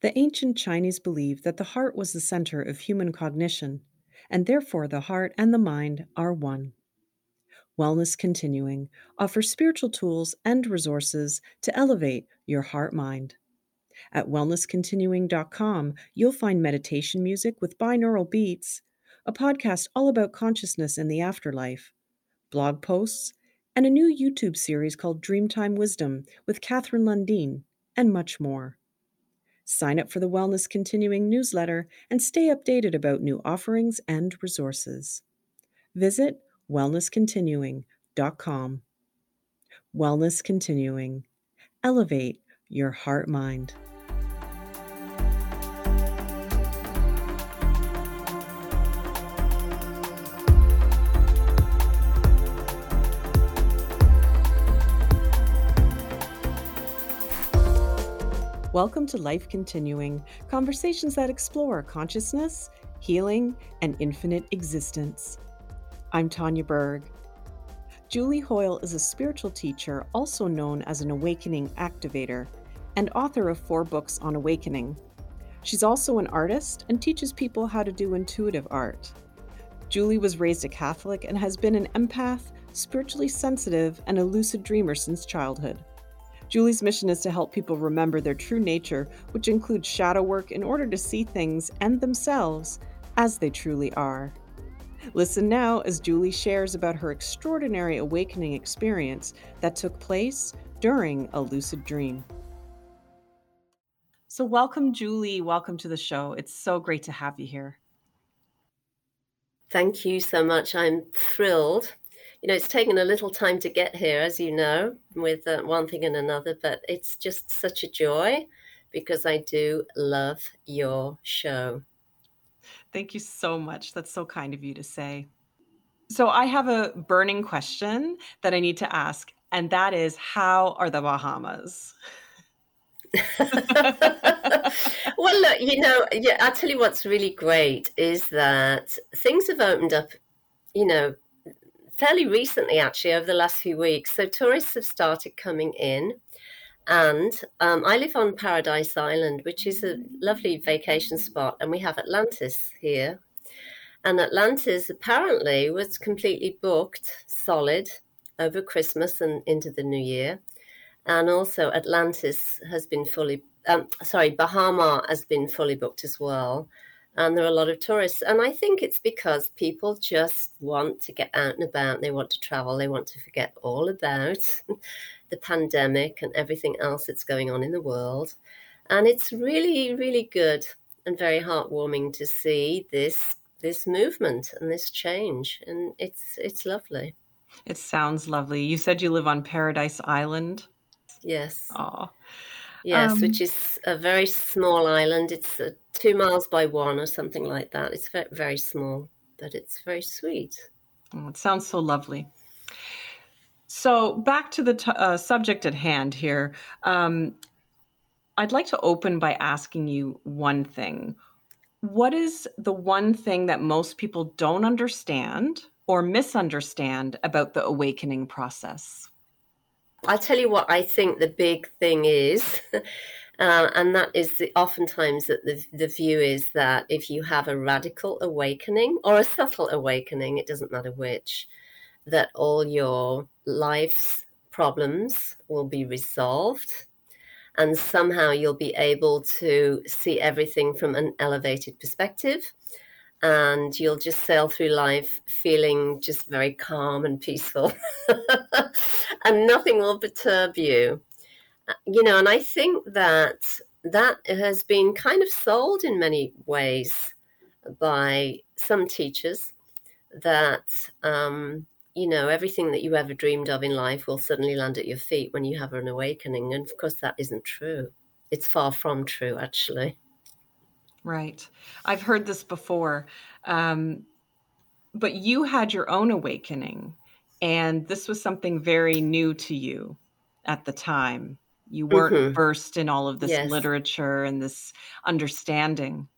The ancient Chinese believed that the heart was the center of human cognition, and therefore the heart and the mind are one. Wellness Continuing offers spiritual tools and resources to elevate your heart mind. At wellnesscontinuing.com, you'll find meditation music with binaural beats, a podcast all about consciousness and the afterlife, blog posts, and a new YouTube series called Dreamtime Wisdom with Catherine Lundeen, and much more. Sign up for the Wellness Continuing newsletter and stay updated about new offerings and resources. Visit wellnesscontinuing.com. Wellness Continuing. Elevate your heart mind. Welcome to Life Continuing, conversations that explore consciousness, healing, and infinite existence. I'm Tanya Berg. Julie Hoyle is a spiritual teacher, also known as an awakening activator, and author of four books on awakening. She's also an artist and teaches people how to do intuitive art. Julie was raised a Catholic and has been an empath, spiritually sensitive, and a lucid dreamer since childhood. Julie's mission is to help people remember their true nature, which includes shadow work in order to see things and themselves as they truly are. Listen now as Julie shares about her extraordinary awakening experience that took place during a lucid dream. So, welcome, Julie. Welcome to the show. It's so great to have you here. Thank you so much. I'm thrilled you know, it's taken a little time to get here, as you know, with uh, one thing and another, but it's just such a joy because I do love your show. Thank you so much. That's so kind of you to say. So, I have a burning question that I need to ask, and that is how are the Bahamas? well, look, you know, yeah, I'll tell you what's really great is that things have opened up, you know, fairly recently, actually, over the last few weeks. So tourists have started coming in. And um, I live on Paradise Island, which is a lovely vacation spot. And we have Atlantis here. And Atlantis apparently was completely booked, solid, over Christmas and into the new year. And also, Atlantis has been fully, um, sorry, Baha Mar has been fully booked as well and there are a lot of tourists. And I think it's because people just want to get out and about, they want to travel, they want to forget all about the pandemic and everything else that's going on in the world. And it's really, really good and very heartwarming to see this this movement and this change. And it's it's lovely. It sounds lovely. You said you live on Paradise Island. Yes. Oh. Yes, um, which is a very small island. It's uh, two miles by one or something like that. It's very, very small, but it's very sweet. Oh, it sounds so lovely. So, back to the t- uh, subject at hand here. Um, I'd like to open by asking you one thing. What is the one thing that most people don't understand or misunderstand about the awakening process? I'll tell you what I think the big thing is. Uh, and that is the, oftentimes that the, the view is that if you have a radical awakening or a subtle awakening, it doesn't matter which, that all your life's problems will be resolved and somehow you'll be able to see everything from an elevated perspective and you'll just sail through life feeling just very calm and peaceful. And nothing will perturb you. Uh, you know and i think that that has been kind of sold in many ways by some teachers that um, you know everything that you ever dreamed of in life will suddenly land at your feet when you have an awakening. And of course that isn't true. It's far from true actually Right. I've heard this before. Um, but you had your own awakening, and this was something very new to you at the time. You weren't mm-hmm. versed in all of this yes. literature and this understanding.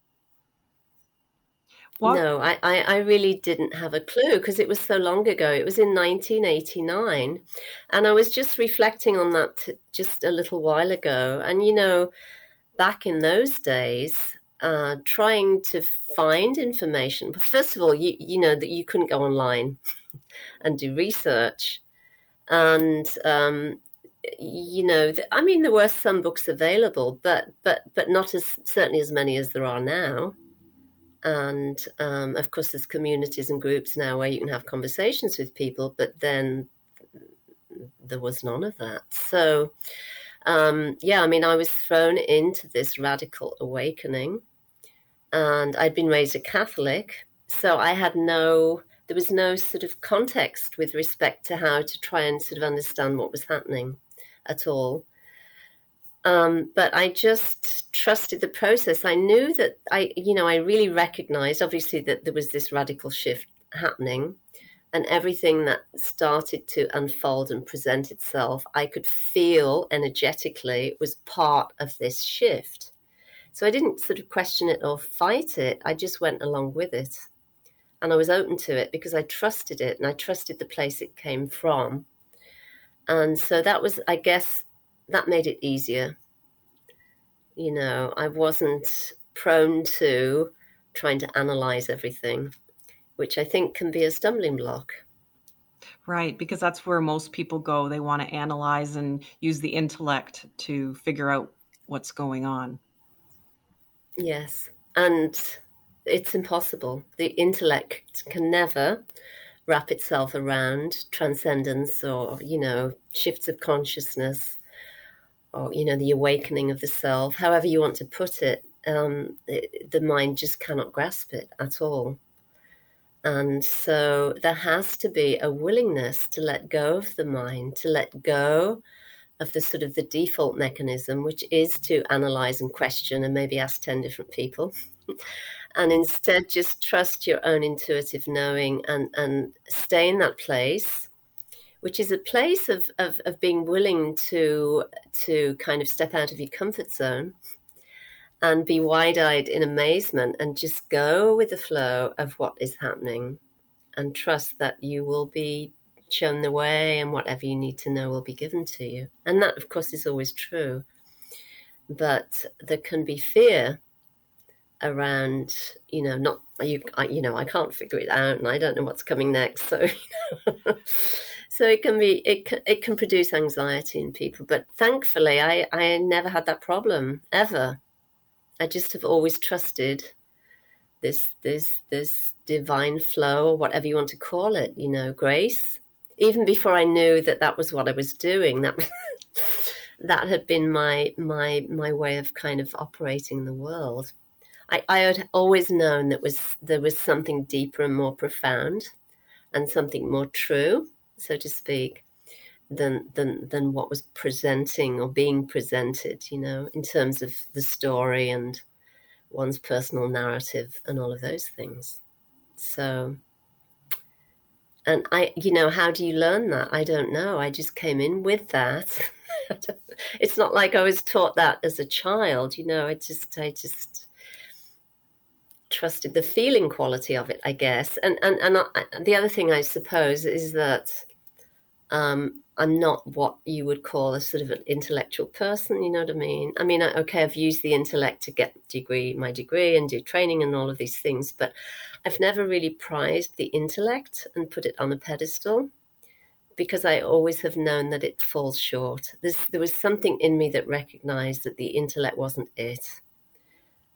What? No, I, I, I, really didn't have a clue because it was so long ago. It was in 1989. And I was just reflecting on that just a little while ago. And, you know, back in those days, uh, trying to find information. But First of all, you you know that you couldn't go online and do research, and um, you know, I mean, there were some books available, but but but not as certainly as many as there are now. And um, of course, there's communities and groups now where you can have conversations with people, but then there was none of that. So, um, yeah, I mean, I was thrown into this radical awakening, and I'd been raised a Catholic, so I had no, there was no sort of context with respect to how to try and sort of understand what was happening at all. Um, but I just trusted the process. I knew that I, you know, I really recognized, obviously, that there was this radical shift happening, and everything that started to unfold and present itself, I could feel energetically was part of this shift. So I didn't sort of question it or fight it. I just went along with it. And I was open to it because I trusted it and I trusted the place it came from. And so that was, I guess, that made it easier. You know, I wasn't prone to trying to analyze everything, which I think can be a stumbling block. Right, because that's where most people go. They want to analyze and use the intellect to figure out what's going on. Yes, and it's impossible. The intellect can never wrap itself around transcendence or, you know, shifts of consciousness or, you know, the awakening of the self, however you want to put it, um, it, the mind just cannot grasp it at all. And so there has to be a willingness to let go of the mind, to let go of the sort of the default mechanism, which is to analyze and question and maybe ask 10 different people. and instead just trust your own intuitive knowing and, and stay in that place which is a place of, of, of being willing to to kind of step out of your comfort zone and be wide-eyed in amazement and just go with the flow of what is happening and trust that you will be shown the way and whatever you need to know will be given to you. And that of course is always true. But there can be fear around you know not you I, you know I can't figure it out and I don't know what's coming next so so it can be it can, it can produce anxiety in people. But thankfully I I never had that problem ever. I just have always trusted this this this divine flow or whatever you want to call it you know grace even before I knew that that was what I was doing that that had been my my my way of kind of operating the world I, I had always known that was there was something deeper and more profound, and something more true, so to speak, than than than what was presenting or being presented. You know, in terms of the story and one's personal narrative and all of those things. So, and I, you know, how do you learn that? I don't know. I just came in with that. it's not like I was taught that as a child. You know, I just, I just trusted the feeling quality of it, I guess. And and and I, the other thing I suppose is that um, I'm not what you would call a sort of an intellectual person. You know what I mean? I mean, okay, I've used the intellect to get degree, my degree, and do training and all of these things, but I've never really prized the intellect and put it on a pedestal because I always have known that it falls short. There's, there was something in me that recognized that the intellect wasn't it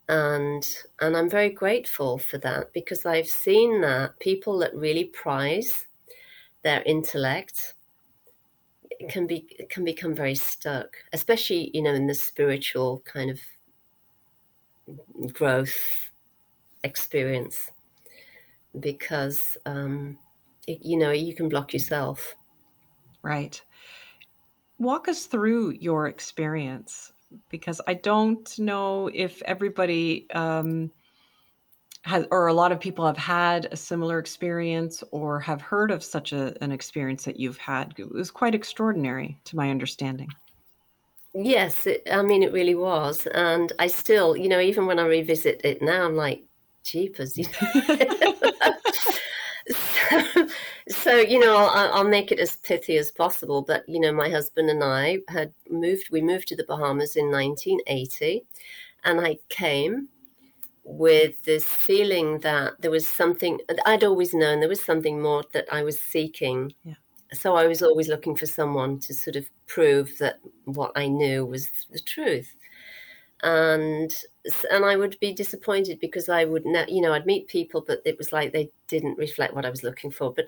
and and I'm very grateful for that because I've seen that people that really prize their intellect can be can become very stuck, especially you know in the spiritual kind of growth experience, because um, it, you know you can block yourself. Right. Walk us through your experience because I don't know if everybody um, has, or a lot of people have had a similar experience or have heard of such a, an experience that you've had. It was quite extraordinary, to my understanding. Yes, it, I mean, it really was. And I still, you know, even when I revisit it now, I'm like, jeepers, you know. so, you know, I'll, I'll make it as pithy as possible. But you know, my husband and I had moved. We moved to the Bahamas in 1980, and I came with this feeling that there was something I'd always known there was something more that I was seeking. Yeah. So I was always looking for someone to sort of prove that what I knew was the truth and and I would be disappointed because I would ne- you know I'd meet people but it was like they didn't reflect what I was looking for but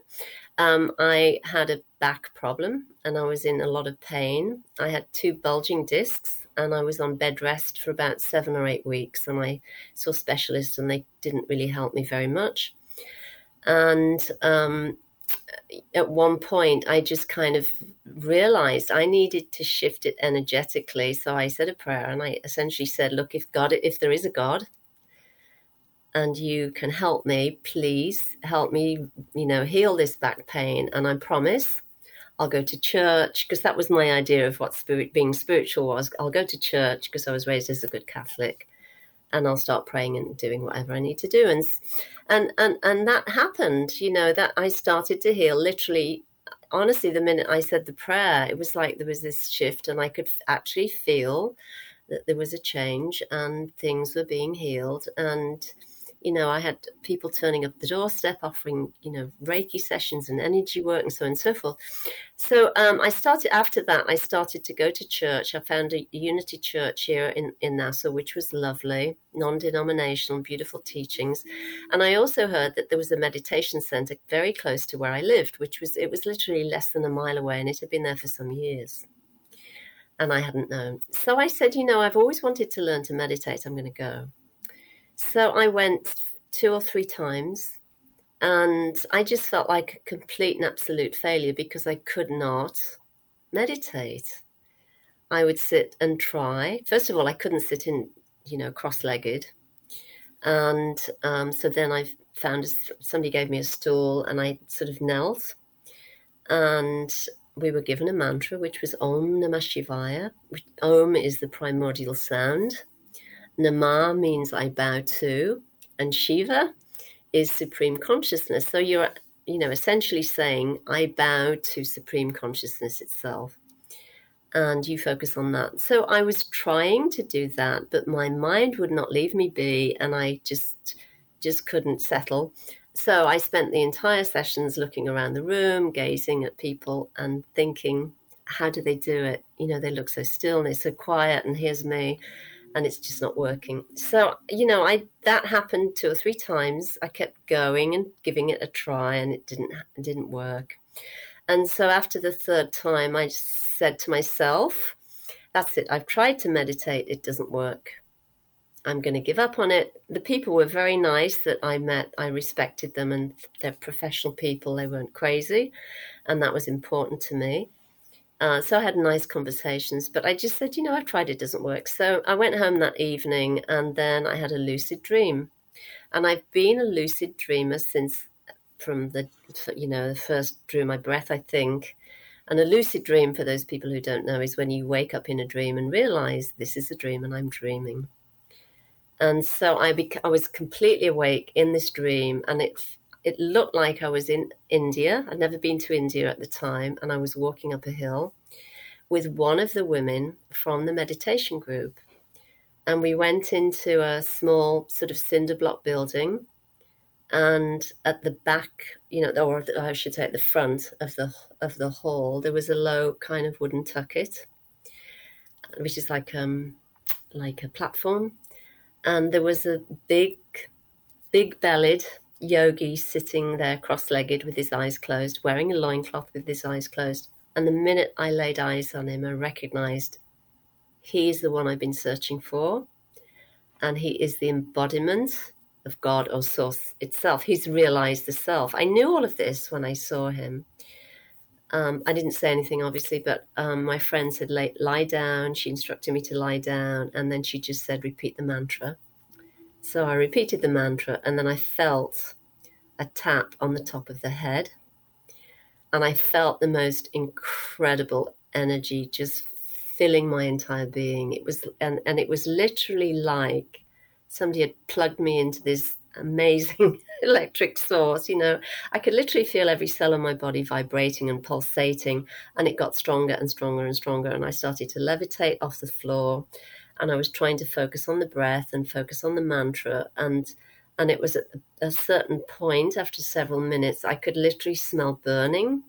um, I had a back problem and I was in a lot of pain I had two bulging discs and I was on bed rest for about seven or eight weeks and I saw specialists and they didn't really help me very much and um, at one point I just kind of realized I needed to shift it energetically. So I said a prayer and I essentially said, Look, if God, if there is a God and you can help me, please help me, you know, heal this back pain. And I promise I'll go to church because that was my idea of what spirit being spiritual was. I'll go to church because I was raised as a good Catholic and I'll start praying and doing whatever I need to do. And and and and that happened. You know that I started to heal literally. Honestly, the minute I said the prayer, it was like there was this shift, and I could actually feel that there was a change, and things were being healed, and you know, I had people turning up the doorstep offering, you know, Reiki sessions and energy work and so on and so forth. So um, I started after that. I started to go to church. I found a Unity Church here in in Nassau, which was lovely, non-denominational, beautiful teachings. And I also heard that there was a meditation center very close to where I lived, which was it was literally less than a mile away, and it had been there for some years. And I hadn't known. So I said, you know, I've always wanted to learn to meditate. I'm going to go. So I went two or three times and I just felt like a complete and absolute failure because I could not meditate. I would sit and try. First of all, I couldn't sit in, you know, cross legged. And um, so then I found somebody gave me a stool and I sort of knelt. And we were given a mantra, which was Om Namah Shivaya. Om is the primordial sound. Nama means I bow to, and Shiva is supreme consciousness. So you're, you know, essentially saying I bow to supreme consciousness itself. And you focus on that. So I was trying to do that, but my mind would not leave me be, and I just just couldn't settle. So I spent the entire sessions looking around the room, gazing at people, and thinking, how do they do it? You know, they look so still and they're so quiet, and here's me and it's just not working. So, you know, I that happened two or three times. I kept going and giving it a try and it didn't it didn't work. And so after the third time I said to myself, that's it. I've tried to meditate, it doesn't work. I'm going to give up on it. The people were very nice that I met. I respected them and they're professional people. They weren't crazy. And that was important to me. Uh, so I had nice conversations, but I just said, you know, I've tried, it doesn't work. So I went home that evening and then I had a lucid dream. And I've been a lucid dreamer since from the, you know, the first drew my breath, I think. And a lucid dream, for those people who don't know, is when you wake up in a dream and realize this is a dream and I'm dreaming. And so I, bec- I was completely awake in this dream and it it looked like I was in India. I'd never been to India at the time, and I was walking up a hill with one of the women from the meditation group. And we went into a small sort of cinder block building. And at the back, you know, or I should say at the front of the of the hall, there was a low kind of wooden tucket, which is like um like a platform. And there was a big, big bellied yogi sitting there cross legged with his eyes closed, wearing a loincloth with his eyes closed. And the minute I laid eyes on him, I recognized he's the one I've been searching for. And he is the embodiment of God or Source itself. He's realized the self. I knew all of this when I saw him. Um, I didn't say anything, obviously, but um, my friend said, lie down. She instructed me to lie down. And then she just said, repeat the mantra. So I repeated the mantra and then I felt a tap on the top of the head. And I felt the most incredible energy just filling my entire being. It was and, and it was literally like somebody had plugged me into this amazing electric source. You know, I could literally feel every cell in my body vibrating and pulsating, and it got stronger and stronger and stronger. And I started to levitate off the floor, and I was trying to focus on the breath and focus on the mantra. And and it was at a certain point, after several minutes, I could literally smell burning,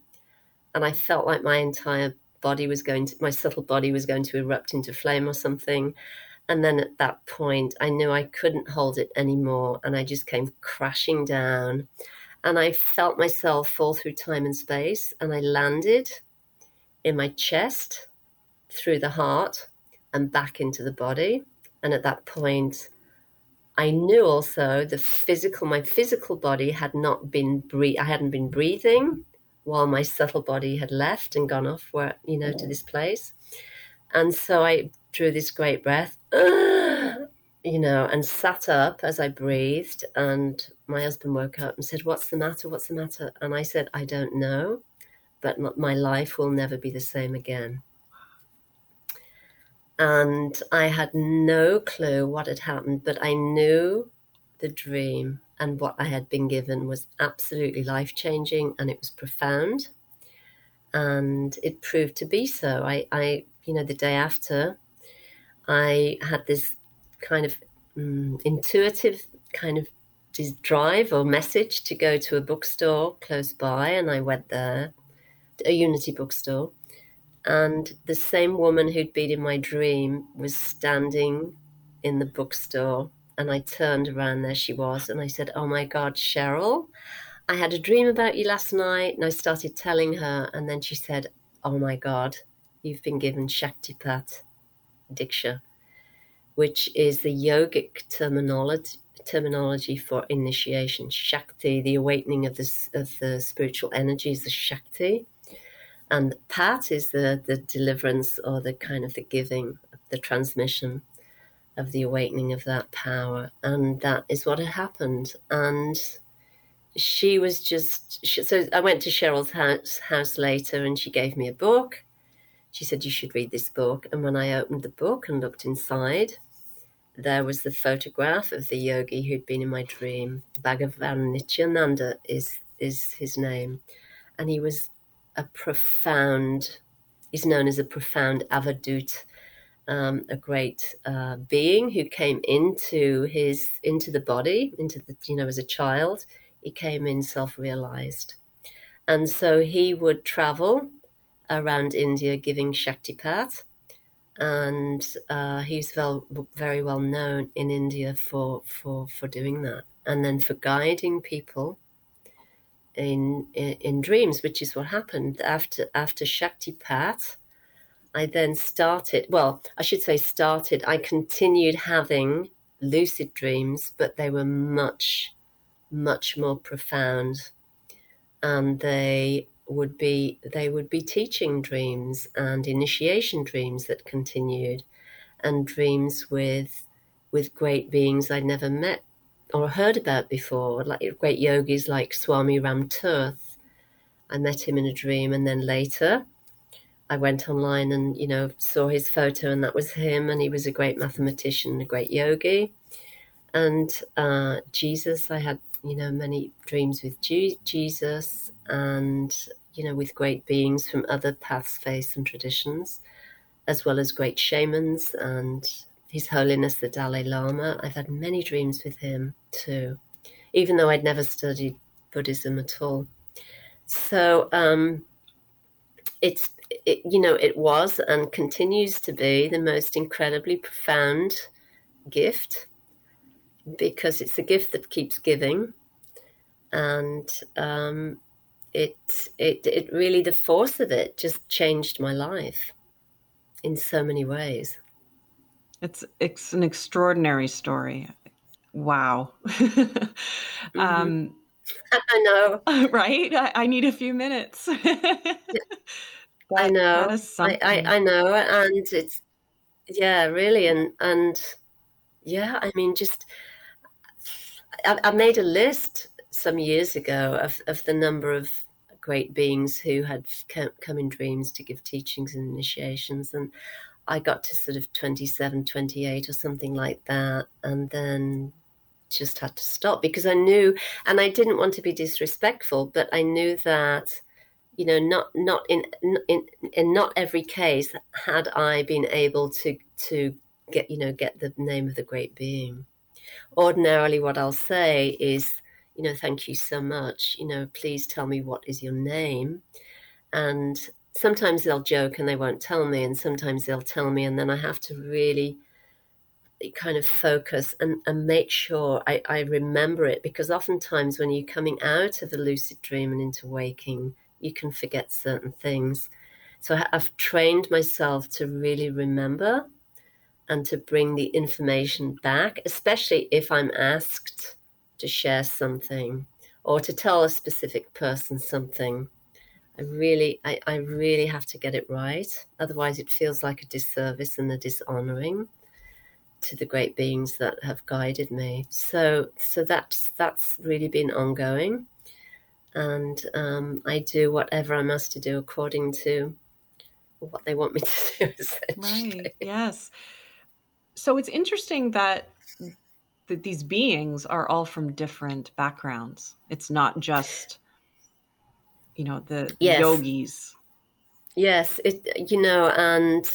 and I felt like my entire body was going to, my subtle body was going to erupt into flame or something and then at that point, I knew I couldn't hold it anymore. And I just came crashing down. And I felt myself fall through time and space. And I landed in my chest, through the heart, and back into the body. And at that point, I knew also the physical, my physical body had not been breathing, I hadn't been breathing while my subtle body had left and gone off where, you know, to this place. And so I drew this great breath, you know, and sat up as I breathed. And my husband woke up and said, What's the matter? What's the matter? And I said, I don't know, but my life will never be the same again. And I had no clue what had happened, but I knew the dream and what I had been given was absolutely life changing and it was profound. And it proved to be so. I, I, you know, the day after, I had this kind of um, intuitive kind of drive or message to go to a bookstore close by, and I went there, a Unity bookstore, and the same woman who'd been in my dream was standing in the bookstore, and I turned around, there she was, and I said, "Oh my God, Cheryl." I had a dream about you last night, and I started telling her, and then she said, "Oh my God, you've been given Shaktipat." Diksha, which is the yogic terminology terminology for initiation. Shakti, the awakening of the of the spiritual energies, the Shakti, and Pat is the the deliverance or the kind of the giving, the transmission of the awakening of that power, and that is what had happened. And she was just she, so I went to Cheryl's house house later, and she gave me a book she said, You should read this book. And when I opened the book and looked inside, there was the photograph of the yogi who'd been in my dream. Bhagavan Nityananda is, is his name. And he was a profound, he's known as a profound avadut, um, a great uh, being who came into his, into the body, into the, you know, as a child. He came in self realized. And so he would travel around India giving Shaktipat. And uh, he's well, very well known in India for, for, for doing that. And then for guiding people in, in, in dreams, which is what happened after after Shaktipat. I then started, well, I should say started, I continued having lucid dreams, but they were much, much more profound. And they would be they would be teaching dreams and initiation dreams that continued and dreams with with great beings I'd never met or heard about before, like great yogis like Swami Ram Tirth. I met him in a dream, and then later I went online and you know saw his photo, and that was him, and he was a great mathematician, a great yogi. And uh, Jesus, I had you know many dreams with Jesus, and you know, with great beings from other paths, faiths, and traditions, as well as great shamans and His Holiness the Dalai Lama. I've had many dreams with him too, even though I'd never studied Buddhism at all. So um, it's it, you know it was and continues to be the most incredibly profound gift because it's a gift that keeps giving and um, it it it really the force of it just changed my life in so many ways. It's it's an extraordinary story. Wow. mm-hmm. um, I know, right? I, I, need a few minutes. that, I know. I, I, I know, and it's yeah, really, and and yeah, I mean, just I, I made a list some years ago of, of the number of great beings who had come in dreams to give teachings and initiations. And I got to sort of 27, 28 or something like that. And then just had to stop because I knew, and I didn't want to be disrespectful, but I knew that, you know, not not in in in not every case had I been able to to get you know get the name of the great being. Ordinarily, what I'll say is, you know, thank you so much. You know, please tell me what is your name, and sometimes they'll joke and they won't tell me, and sometimes they'll tell me, and then I have to really kind of focus and, and make sure I, I remember it because oftentimes when you're coming out of a lucid dream and into waking, you can forget certain things. So I've trained myself to really remember and to bring the information back, especially if I'm asked to share something or to tell a specific person something. I really, I, I really have to get it right. Otherwise, it feels like a disservice and a dishonoring to the great beings that have guided me. So so that's that's really been ongoing, and um, I do whatever I'm asked to do according to what they want me to do. Right. Yes. So it's interesting that that these beings are all from different backgrounds. It's not just you know the yes. yogis. Yes, it you know and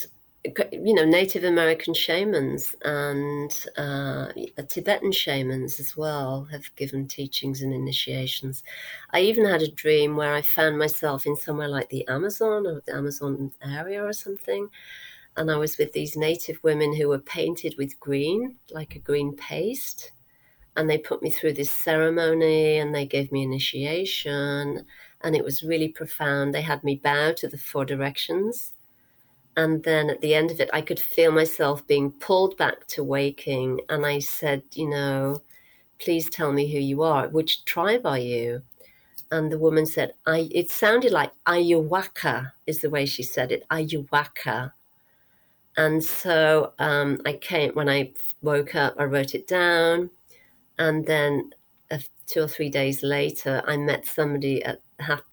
you know, Native American shamans and uh, Tibetan shamans as well have given teachings and initiations. I even had a dream where I found myself in somewhere like the Amazon or the Amazon area or something. And I was with these native women who were painted with green, like a green paste. And they put me through this ceremony and they gave me initiation. And it was really profound. They had me bow to the four directions and then at the end of it, I could feel myself being pulled back to waking. And I said, you know, please tell me who you are. Which tribe are you? And the woman said, I, it sounded like Ayahuasca, is the way she said it, Ayahuasca. And so um, I came, when I woke up, I wrote it down. And then uh, two or three days later, I met somebody at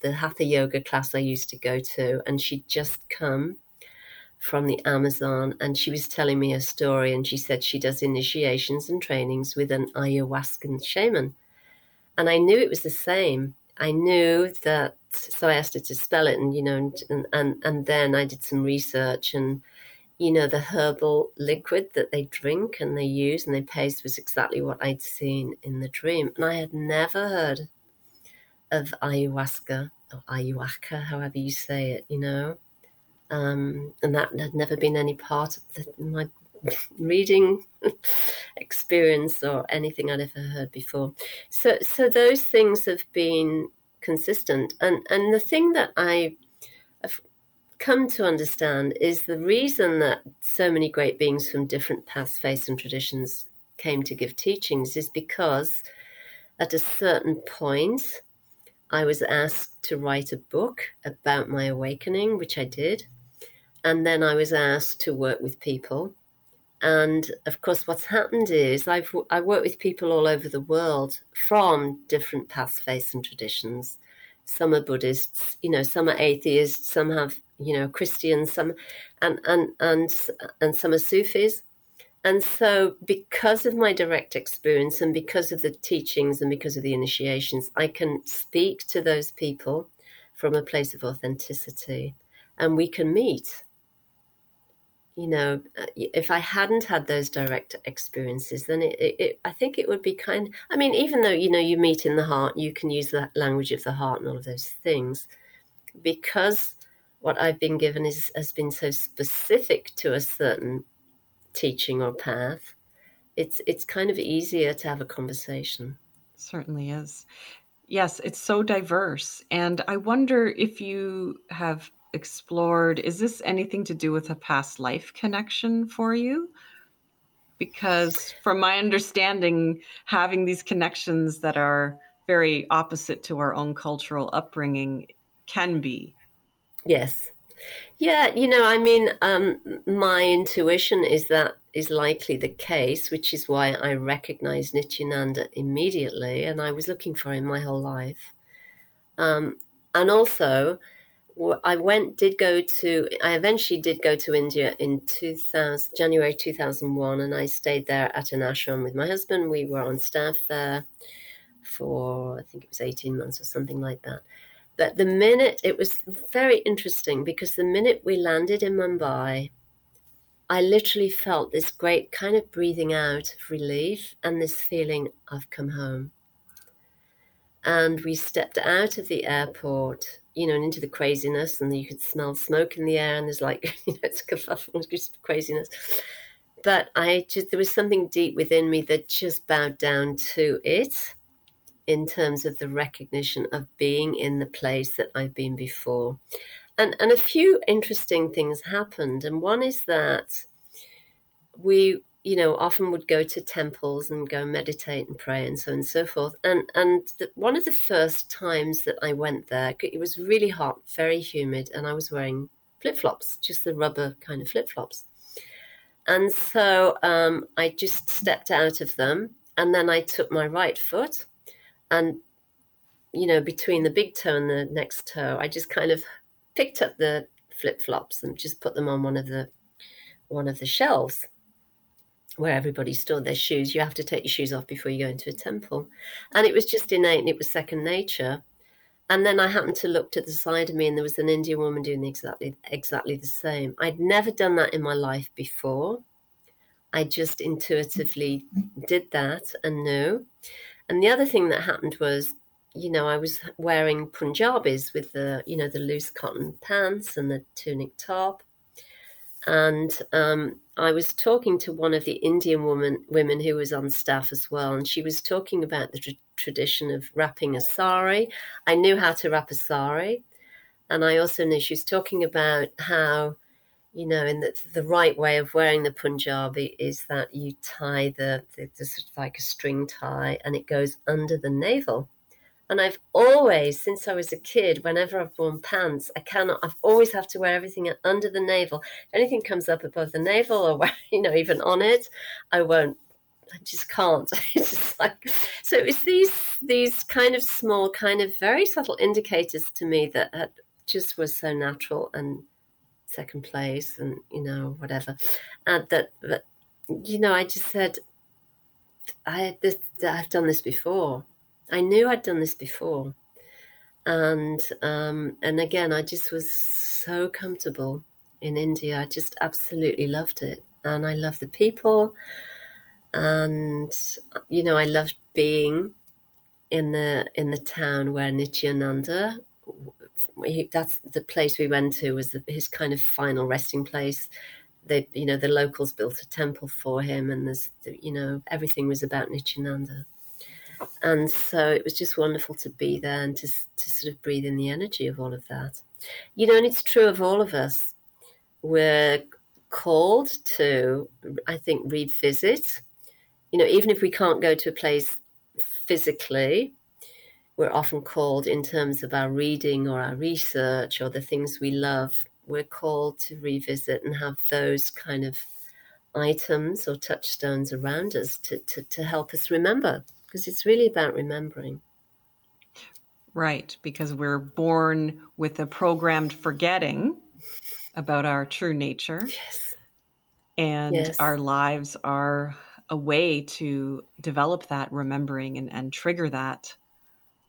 the Hatha yoga class I used to go to, and she'd just come from the Amazon, and she was telling me a story. And she said she does initiations and trainings with an ayahuascan shaman. And I knew it was the same. I knew that, so I asked her to spell it, and you know, and and, and then I did some research, and you know, the herbal liquid that they drink and they use and they paste was exactly what I'd seen in the dream, and I had never heard of ayahuasca or ayahuasca, however you say it, you know um, and that had never been any part of the, my reading experience or anything I'd ever heard before. So, so those things have been consistent, and and the thing that I have come to understand is the reason that so many great beings from different paths, faiths, and traditions came to give teachings is because at a certain point. I was asked to write a book about my awakening, which I did. And then I was asked to work with people. And of course, what's happened is I've I work with people all over the world from different paths, faiths, and traditions. Some are Buddhists, you know, some are atheists, some have, you know, Christians, some, and and and and some are Sufis. And so, because of my direct experience and because of the teachings and because of the initiations, I can speak to those people from a place of authenticity and we can meet you know, uh, if I hadn't had those direct experiences, then it, it, it, I think it would be kind. I mean, even though you know you meet in the heart, you can use the language of the heart and all of those things, because what I've been given is has been so specific to a certain teaching or path. It's it's kind of easier to have a conversation. Certainly is. Yes, it's so diverse, and I wonder if you have explored is this anything to do with a past life connection for you? Because, from my understanding, having these connections that are very opposite to our own cultural upbringing can be. Yes. Yeah, you know, I mean, um, my intuition is that is likely the case, which is why I recognized Nityananda immediately, and I was looking for him my whole life. Um, and also, I went, did go to, I eventually did go to India in 2000, January 2001, and I stayed there at an ashram with my husband. We were on staff there for, I think it was 18 months or something like that. But the minute, it was very interesting because the minute we landed in Mumbai, I literally felt this great kind of breathing out of relief and this feeling I've come home. And we stepped out of the airport you know, and into the craziness, and you could smell smoke in the air, and there's like, you know, it's kerfuffle, just craziness. But I just, there was something deep within me that just bowed down to it in terms of the recognition of being in the place that I've been before. And, and a few interesting things happened. And one is that we you know, often would go to temples and go meditate and pray and so on and so forth. And and the, one of the first times that I went there, it was really hot, very humid, and I was wearing flip flops, just the rubber kind of flip flops. And so um, I just stepped out of them, and then I took my right foot, and you know, between the big toe and the next toe, I just kind of picked up the flip flops and just put them on one of the one of the shelves where everybody stored their shoes. You have to take your shoes off before you go into a temple. And it was just innate and it was second nature. And then I happened to look to the side of me and there was an Indian woman doing exactly exactly the same. I'd never done that in my life before. I just intuitively did that and knew. And the other thing that happened was, you know, I was wearing Punjabis with the, you know, the loose cotton pants and the tunic top and um, I was talking to one of the Indian woman women who was on staff as well, and she was talking about the tra- tradition of wrapping a sari. I knew how to wrap a sari, and I also knew she was talking about how, you know, in the, the right way of wearing the Punjabi is that you tie the, the, the sort of like a string tie, and it goes under the navel. And I've always, since I was a kid, whenever I've worn pants, I cannot, I've always have to wear everything under the navel. Anything comes up above the navel or, you know, even on it, I won't, I just can't. It's just like, so it's these, these kind of small, kind of very subtle indicators to me that had, just was so natural and second place and, you know, whatever. And that, that you know, I just said, I, had this, I've done this before I knew I'd done this before, and um, and again, I just was so comfortable in India. I just absolutely loved it, and I love the people, and you know, I loved being in the in the town where Nityananda. That's the place we went to was the, his kind of final resting place. They, you know, the locals built a temple for him, and there's, you know, everything was about Nityananda. And so it was just wonderful to be there and to, to sort of breathe in the energy of all of that. You know and it's true of all of us. We're called to i think revisit. You know even if we can't go to a place physically we're often called in terms of our reading or our research or the things we love we're called to revisit and have those kind of items or touchstones around us to, to, to help us remember because it's really about remembering. Right, because we're born with a programmed forgetting about our true nature. Yes. And yes. our lives are a way to develop that remembering and, and trigger that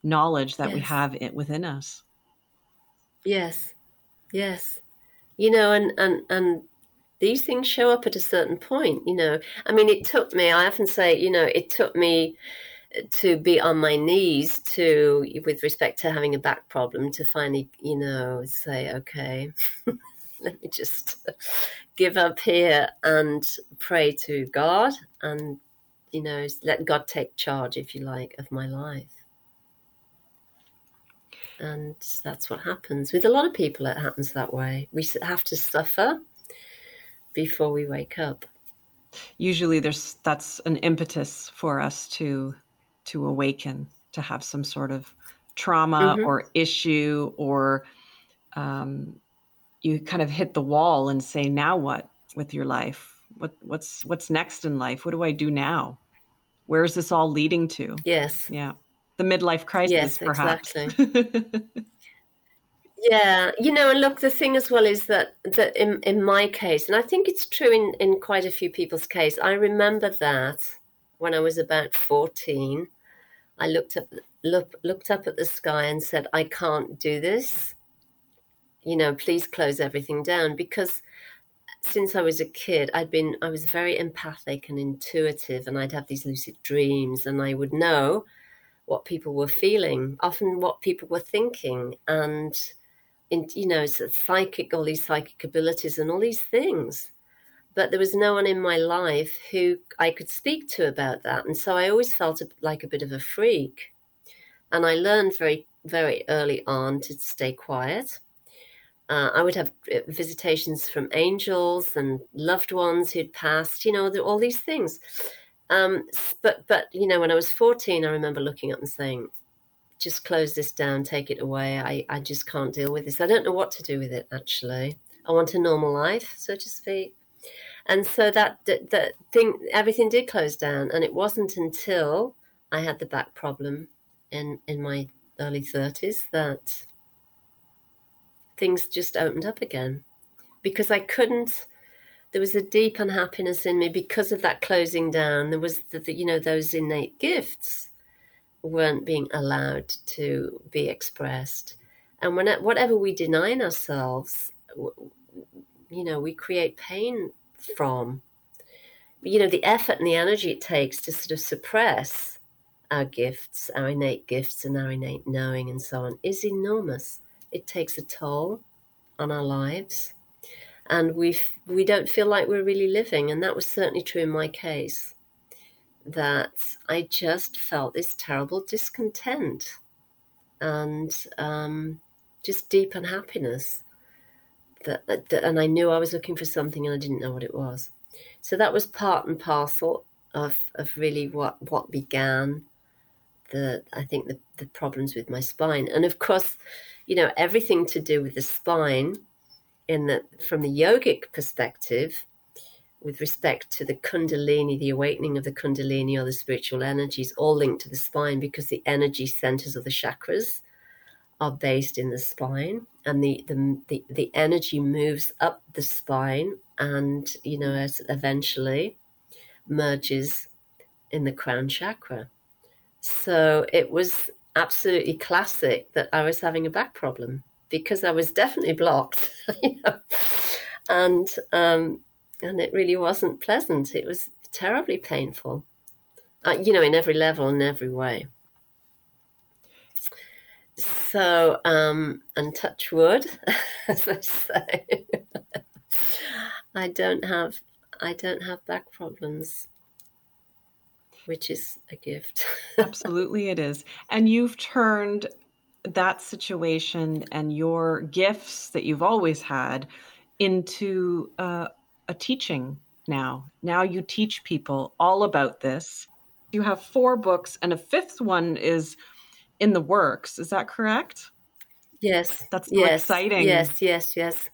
knowledge that yes. we have it within us. Yes. Yes. You know, and, and, and these things show up at a certain point, you know. I mean, it took me, I often say, you know, it took me to be on my knees to with respect to having a back problem to finally you know say okay let me just give up here and pray to god and you know let god take charge if you like of my life and that's what happens with a lot of people it happens that way we have to suffer before we wake up usually there's that's an impetus for us to to awaken, to have some sort of trauma mm-hmm. or issue, or um, you kind of hit the wall and say, "Now what with your life? What what's what's next in life? What do I do now? Where is this all leading to?" Yes. Yeah. The midlife crisis, yes, perhaps. Exactly. Yeah, you know, and look, the thing as well is that that in in my case, and I think it's true in in quite a few people's case. I remember that when I was about fourteen, I looked up look, looked up at the sky and said, "I can't do this." You know, please close everything down because since I was a kid, I'd been I was very empathic and intuitive, and I'd have these lucid dreams, and I would know what people were feeling, often what people were thinking, and in, you know, psychic, all these psychic abilities and all these things. But there was no one in my life who I could speak to about that, and so I always felt like a bit of a freak. And I learned very, very early on to stay quiet uh, I would have uh, visitations from angels and loved ones who'd passed, you know, all these things. Um, but, but, you know, when I was 14, I remember looking up and saying, just close this down, take it away. I, I just can't deal with this. I don't know what to do with it, actually. I want a normal life, so to speak. And so that, that, that thing, everything did close down. And it wasn't until I had the back problem in, in my early 30s that things just opened up again because I couldn't. There was a deep unhappiness in me because of that closing down. There was, the, the, you know, those innate gifts weren't being allowed to be expressed, and when whatever we deny in ourselves, you know, we create pain from. You know, the effort and the energy it takes to sort of suppress our gifts, our innate gifts, and our innate knowing, and so on, is enormous it takes a toll on our lives and we we don't feel like we're really living and that was certainly true in my case that I just felt this terrible discontent and um, just deep unhappiness that, that, and I knew I was looking for something and I didn't know what it was. So that was part and parcel of of really what what began the I think the the problems with my spine. And of course you know, everything to do with the spine in the from the yogic perspective, with respect to the kundalini, the awakening of the kundalini or the spiritual energies, all linked to the spine because the energy centers of the chakras are based in the spine and the the the, the energy moves up the spine and you know eventually merges in the crown chakra. So it was absolutely classic that I was having a back problem because I was definitely blocked, and um, and it really wasn't pleasant. It was terribly painful, uh, you know, in every level and every way. So, um, and touch wood, as I say, I don't have I don't have back problems which is a gift. Absolutely, it is. And you've turned that situation and your gifts that you've always had into uh, a teaching now. Now you teach people all about this. You have four books, and a fifth one is in the works. Is that correct? Yes. That's so yes. exciting. Yes, yes, yes.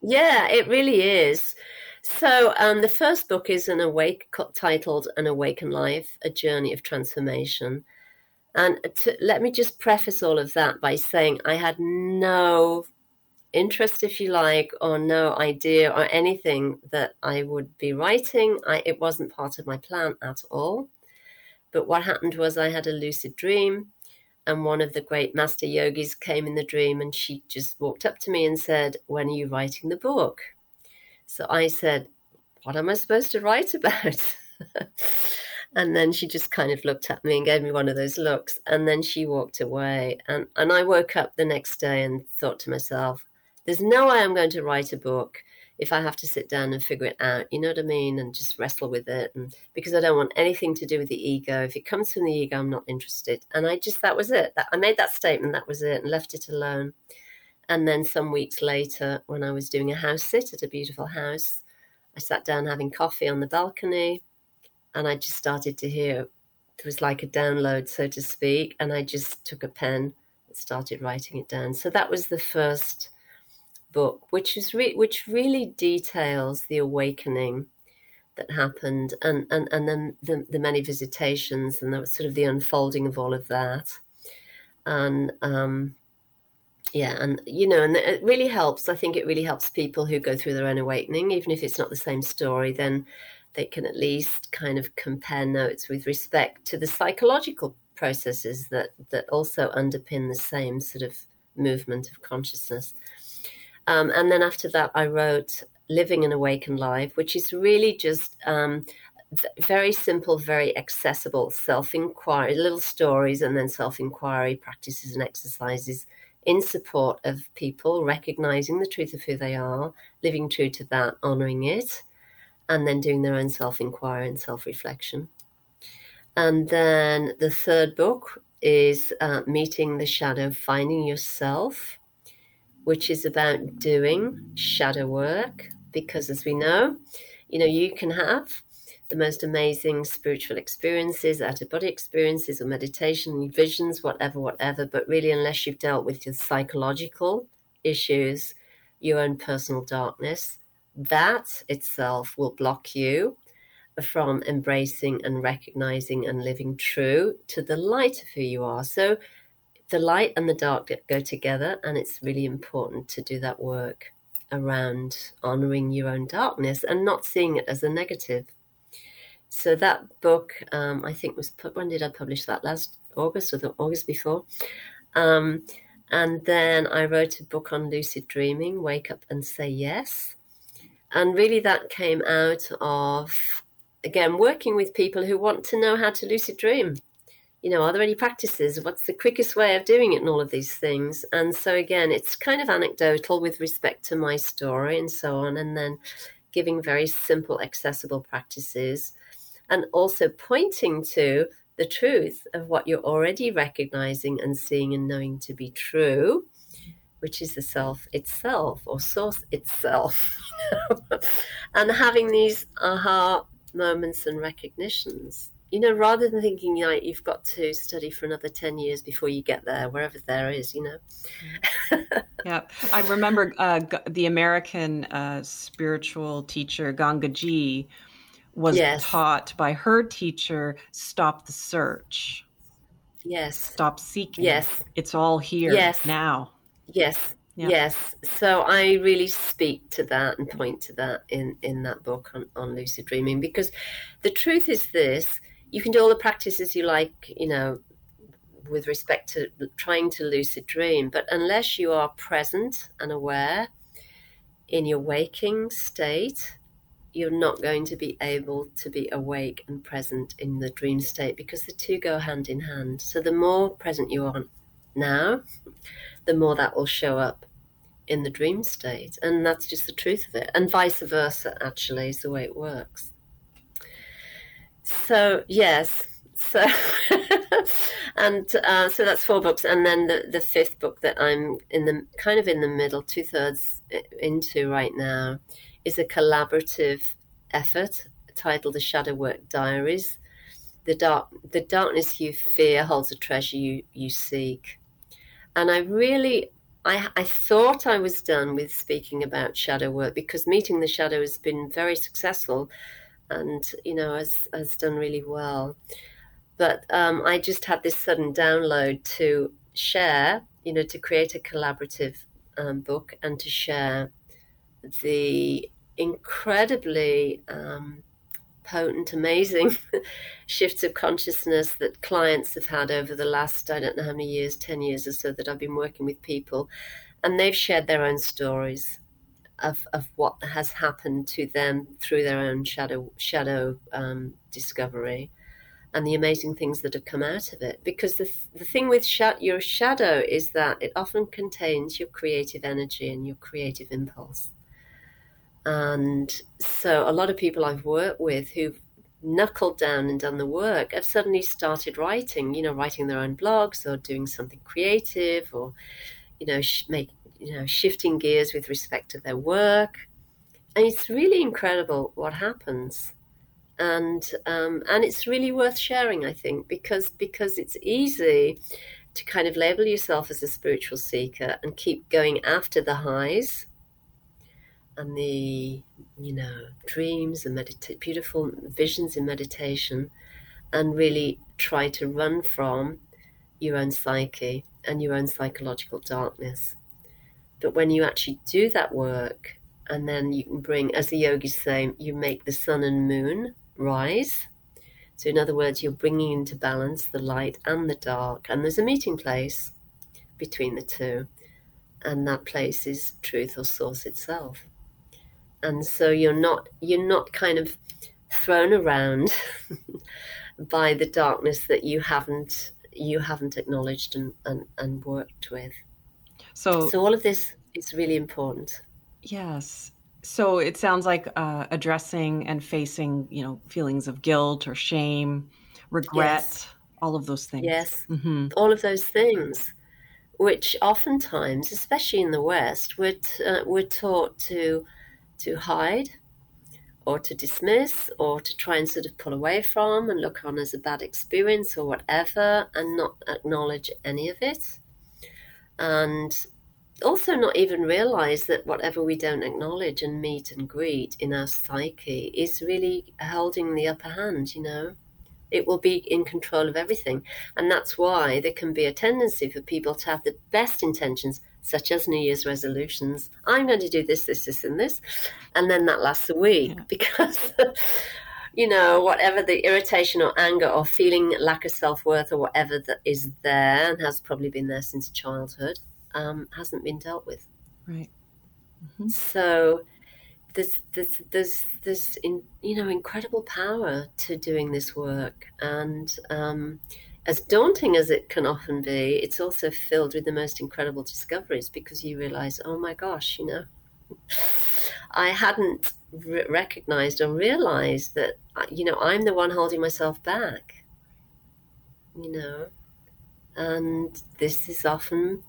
Yeah, it really is. So um, the first book is an awake titled "An Awakened Life: A Journey of Transformation." And to, let me just preface all of that by saying I had no interest, if you like, or no idea or anything that I would be writing. I, it wasn't part of my plan at all. But what happened was I had a lucid dream, and one of the great master yogis came in the dream, and she just walked up to me and said, "When are you writing the book?" So I said, What am I supposed to write about? And then she just kind of looked at me and gave me one of those looks. And then she walked away. And, and I woke up the next day and thought to myself, There's no way I'm going to write a book if I have to sit down and figure it out, you know what I mean, and just wrestle with it, and because I don't want anything to do with the ego. If it comes from the ego, I'm not interested. And I just that was it. That, I made that statement. That was it, and left it alone. And then some weeks later, when I was doing a house sit at a beautiful house, I sat down having coffee on the balcony and I just started to hear it was like a download, so to speak. And I just took a pen and started writing it down. So that was the first book, which is re- which really details the awakening that happened and, and, and then the, the many visitations and the sort of the unfolding of all of that. And um, yeah and you know and it really helps i think it really helps people who go through their own awakening even if it's not the same story then they can at least kind of compare notes with respect to the psychological processes that that also underpin the same sort of movement of consciousness. Um, and then after that i wrote living an awakened life which is really just um, very simple, very accessible self inquiry, little stories, and then self inquiry practices and exercises in support of people recognizing the truth of who they are, living true to that, honoring it, and then doing their own self inquiry and self reflection. And then the third book is uh, Meeting the Shadow, Finding Yourself, which is about doing shadow work. Because as we know, you know, you can have the most amazing spiritual experiences, out of body experiences, or meditation, visions, whatever, whatever. But really, unless you've dealt with your psychological issues, your own personal darkness, that itself will block you from embracing and recognizing and living true to the light of who you are. So, the light and the dark go together, and it's really important to do that work around honoring your own darkness and not seeing it as a negative so that book, um, I think was put. When did I publish that? Last August or the August before? Um, and then I wrote a book on lucid dreaming, Wake Up and Say Yes. And really, that came out of again working with people who want to know how to lucid dream. You know, are there any practices? What's the quickest way of doing it and all of these things? And so, again, it's kind of anecdotal with respect to my story and so on. And then giving very simple, accessible practices and also pointing to the truth of what you're already recognizing and seeing and knowing to be true, which is the self itself or source itself. and having these aha moments and recognitions. You know, rather than thinking like you've got to study for another 10 years before you get there, wherever there is, you know. yeah. I remember uh, the American uh, spiritual teacher, Gangaji, was yes. taught by her teacher stop the search. Yes. Stop seeking. Yes. It's all here yes. now. Yes. Yeah. Yes. So I really speak to that and point to that in, in that book on, on lucid dreaming because the truth is this you can do all the practices you like, you know, with respect to trying to lucid dream, but unless you are present and aware in your waking state, you're not going to be able to be awake and present in the dream state because the two go hand in hand. So the more present you are now, the more that will show up in the dream state. And that's just the truth of it. And vice versa, actually, is the way it works. So, yes. So, and uh, so that's four books. And then the, the fifth book that I'm in the kind of in the middle, two thirds into right now is a collaborative effort titled The Shadow Work Diaries. The, dark, the darkness you fear holds a treasure you, you seek. And I really, I, I thought I was done with speaking about shadow work because meeting the shadow has been very successful and, you know, has, has done really well. But um, I just had this sudden download to share, you know, to create a collaborative um, book and to share the incredibly um, potent, amazing shifts of consciousness that clients have had over the last, I don't know how many years, 10 years or so, that I've been working with people. And they've shared their own stories of, of what has happened to them through their own shadow, shadow um, discovery and the amazing things that have come out of it. Because the, the thing with sh- your shadow is that it often contains your creative energy and your creative impulse. And so a lot of people I've worked with who've knuckled down and done the work have suddenly started writing, you know, writing their own blogs or doing something creative or, you know, sh- make, you know, shifting gears with respect to their work. And it's really incredible what happens. And um, and it's really worth sharing, I think, because because it's easy to kind of label yourself as a spiritual seeker and keep going after the highs and the you know dreams and medita- beautiful visions in meditation and really try to run from your own psyche and your own psychological darkness but when you actually do that work, and then you can bring, as the yogis say, you make the sun and moon rise. So, in other words, you're bringing into balance the light and the dark, and there's a meeting place between the two, and that place is truth or source itself. And so you're not you're not kind of thrown around by the darkness that you haven't you haven't acknowledged and, and, and worked with. So, so all of this is really important. Yes. So it sounds like uh, addressing and facing, you know, feelings of guilt or shame, regret, yes. all of those things. Yes, mm-hmm. all of those things, which oftentimes, especially in the West, we're, t- uh, we're taught to to hide or to dismiss or to try and sort of pull away from and look on as a bad experience or whatever and not acknowledge any of it. And also not even realize that whatever we don't acknowledge and meet and greet in our psyche is really holding the upper hand, you know. It will be in control of everything. And that's why there can be a tendency for people to have the best intentions such as New Year's resolutions. I'm going to do this, this, this, and this. And then that lasts a week yeah. because, you know, whatever the irritation or anger or feeling lack of self worth or whatever that is there and has probably been there since childhood um, hasn't been dealt with. Right. Mm-hmm. So there's, there's, there's, there's in, you know, incredible power to doing this work. And, um, as daunting as it can often be, it's also filled with the most incredible discoveries because you realize, oh my gosh, you know, I hadn't re- recognized or realized that, uh, you know, I'm the one holding myself back, you know, and this is often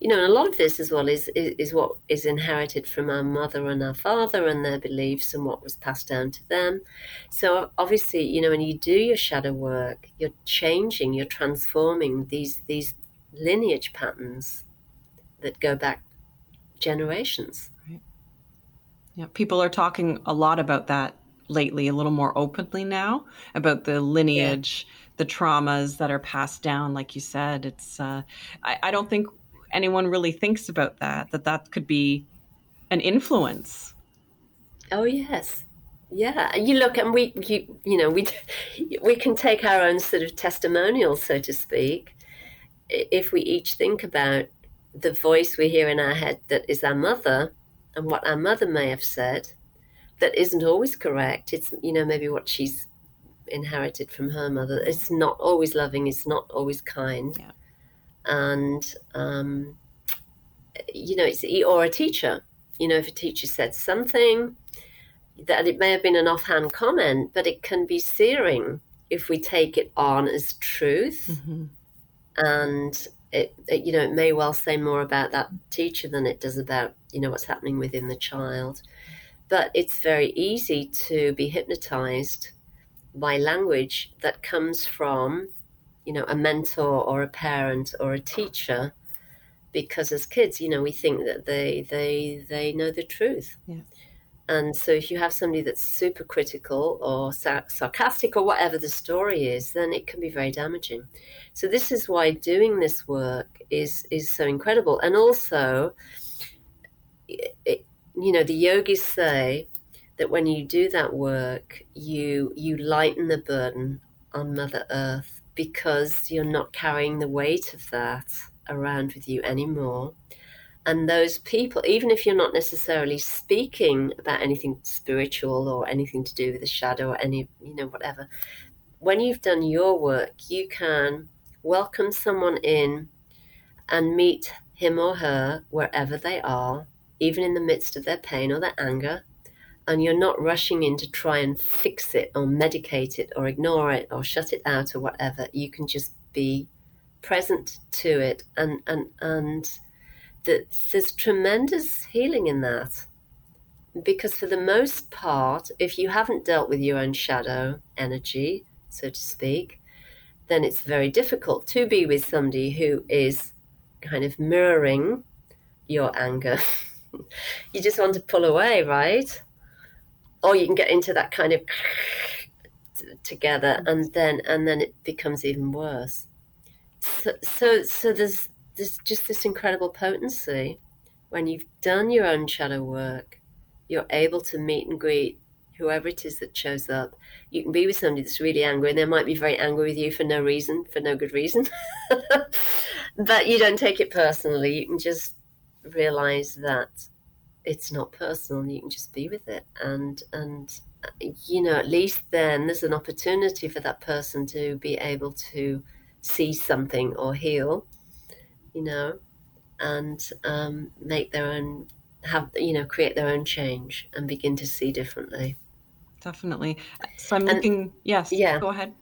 you know, and a lot of this as well is, is, is what is inherited from our mother and our father and their beliefs and what was passed down to them. So obviously, you know, when you do your shadow work, you're changing, you're transforming these these lineage patterns that go back generations. Right. Yeah, people are talking a lot about that lately, a little more openly now about the lineage. Yeah the traumas that are passed down like you said it's uh, I, I, don't think anyone really thinks about that that that could be an influence. Oh yes. Yeah. You look and we you, you know we we can take our own sort of testimonials so to speak. If we each think about the voice we hear in our head that is our mother and what our mother may have said that isn't always correct it's you know maybe what she's inherited from her mother it's not always loving it's not always kind. Yeah and um, you know, it's or a teacher. You know, if a teacher said something that it may have been an offhand comment, but it can be searing if we take it on as truth, mm-hmm. and it, it, you know, it may well say more about that teacher than it does about you know what's happening within the child. But it's very easy to be hypnotized by language that comes from you know, a mentor or a parent or a teacher, because as kids, you know, we think that they they they know the truth. Yeah. And so, if you have somebody that's super critical or sarcastic or whatever the story is, then it can be very damaging. So, this is why doing this work is is so incredible. And also, it, you know, the yogis say that when you do that work, you you lighten the burden on Mother Earth because you're not carrying the weight of that around with you anymore. And those people, even if you're not necessarily speaking about anything spiritual or anything to do with the shadow or any, you know, whatever, when you've done your work, you can welcome someone in and meet him or her wherever they are, even in the midst of their pain or their anger, and you're not rushing in to try and fix it or medicate it or ignore it or shut it out or whatever. You can just be present to it. And and and the, there's tremendous healing in that. Because for the most part if you haven't dealt with your own shadow energy so to speak then it's very difficult to be with somebody who is kind of mirroring your anger. You just want to pull away right or you can get into that kind of together and then and then it becomes even worse so so, so there's there's just this incredible potency when you've done your own shadow work, you're able to meet and greet whoever it is that shows up. You can be with somebody that's really angry, and they might be very angry with you for no reason, for no good reason. but you don't take it personally. You can just realize that it's not personal. and You can just be with it, and and you know, at least then there's an opportunity for that person to be able to see something or heal, you know, and um, make their own have you know create their own change and begin to see differently. Definitely. So i'm and, looking yes yeah. go ahead.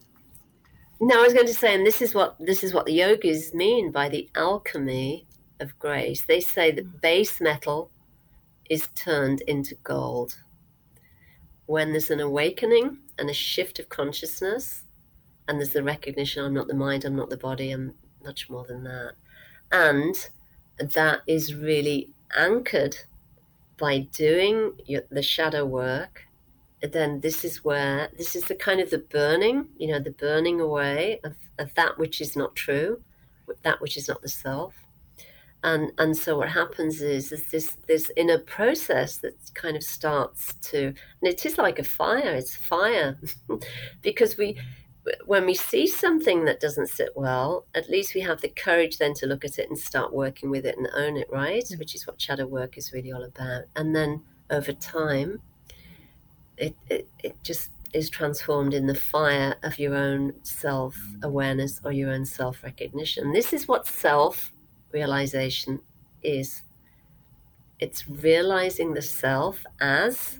No i was going to say and this is what this is what the yogis mean by the alchemy of grace. They say that base metal is turned into gold. When there's an awakening and a shift of consciousness and there's the recognition i'm not the mind i'm not the body i'm much more than that. And that is really anchored by doing your, the shadow work. Then this is where this is the kind of the burning you know the burning away of, of that which is not true that which is not the self and and so what happens is is this this inner process that kind of starts to and it is like a fire it's fire because we when we see something that doesn't sit well, at least we have the courage then to look at it and start working with it and own it, right? Mm-hmm. Which is what shadow work is really all about. And then over time, it, it, it just is transformed in the fire of your own self awareness or your own self recognition. This is what self realization is it's realizing the self as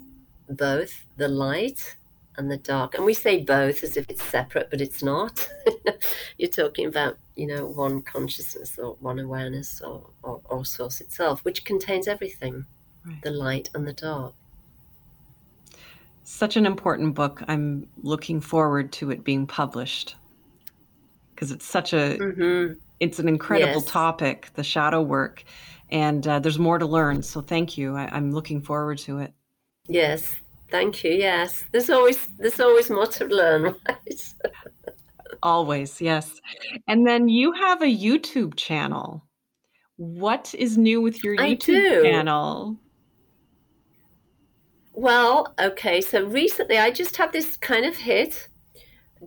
both the light and the dark. And we say both as if it's separate, but it's not. You're talking about, you know, one consciousness or one awareness or, or, or source itself, which contains everything right. the light and the dark. Such an important book. I'm looking forward to it being published because it's such a mm-hmm. It's an incredible yes. topic, the shadow work, and uh, there's more to learn. So thank you. I, I'm looking forward to it. Yes, Thank you. Yes, there's always there's always more to learn, right? always, yes. And then you have a YouTube channel. What is new with your YouTube channel? Well, okay. So recently, I just had this kind of hit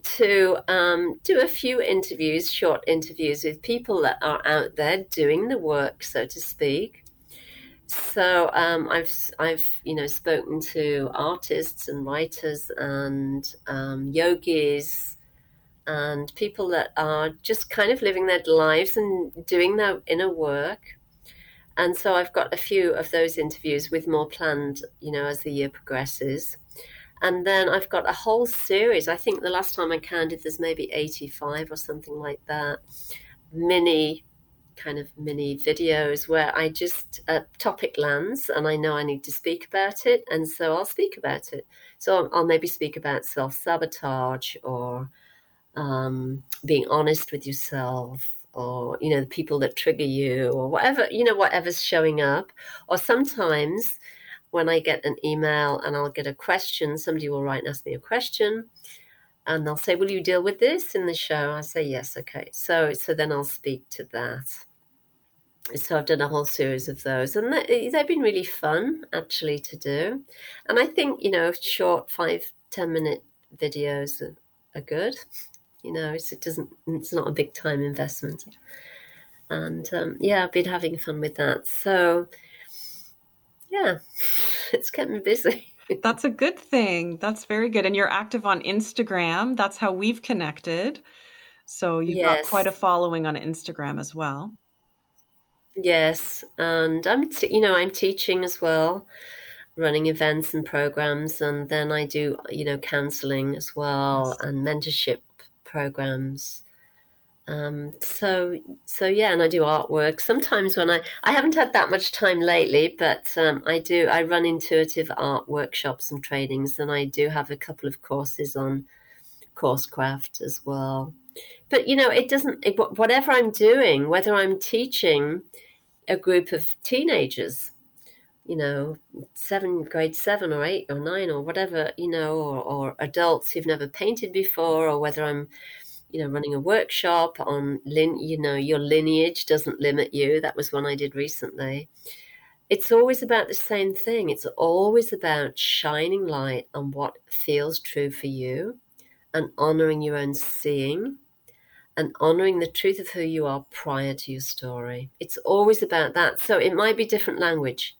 to um, do a few interviews, short interviews with people that are out there doing the work, so to speak. So um, I've I've you know spoken to artists and writers and um, yogis and people that are just kind of living their lives and doing their inner work. And so I've got a few of those interviews with more planned, you know, as the year progresses. And then I've got a whole series. I think the last time I counted, there's maybe 85 or something like that. Mini kind of mini videos where I just a topic lands and I know I need to speak about it, and so I'll speak about it. So I'll, I'll maybe speak about self sabotage or um, being honest with yourself, or you know the people that trigger you, or whatever you know whatever's showing up. Or sometimes when I get an email and I'll get a question, somebody will write and ask me a question and they'll say, "Will you deal with this in the show?" I say, "Yes, okay." So, so then I'll speak to that so I've done a whole series of those, and they've been really fun actually to do. And I think you know, short five ten minute videos are, are good. You know, it doesn't. It's not a big time investment, and um, yeah, I've been having fun with that. So yeah, it's kept me busy. That's a good thing. That's very good. And you're active on Instagram. That's how we've connected. So you've yes. got quite a following on Instagram as well. Yes, and I'm t- you know I'm teaching as well, running events and programs, and then I do you know counseling as well and mentorship programs. Um, so so yeah, and I do artwork. Sometimes when I I haven't had that much time lately, but um, I do I run intuitive art workshops and trainings, and I do have a couple of courses on Coursecraft as well. But you know, it doesn't. It, whatever I'm doing, whether I'm teaching a group of teenagers, you know, seven, grade seven or eight or nine or whatever, you know, or, or adults who've never painted before, or whether I'm, you know, running a workshop on, lin- you know, your lineage doesn't limit you. That was one I did recently. it's always about the same thing. It's always about shining light on what feels true for you and honoring your own seeing and honoring the truth of who you are prior to your story. It's always about that. So it might be different language.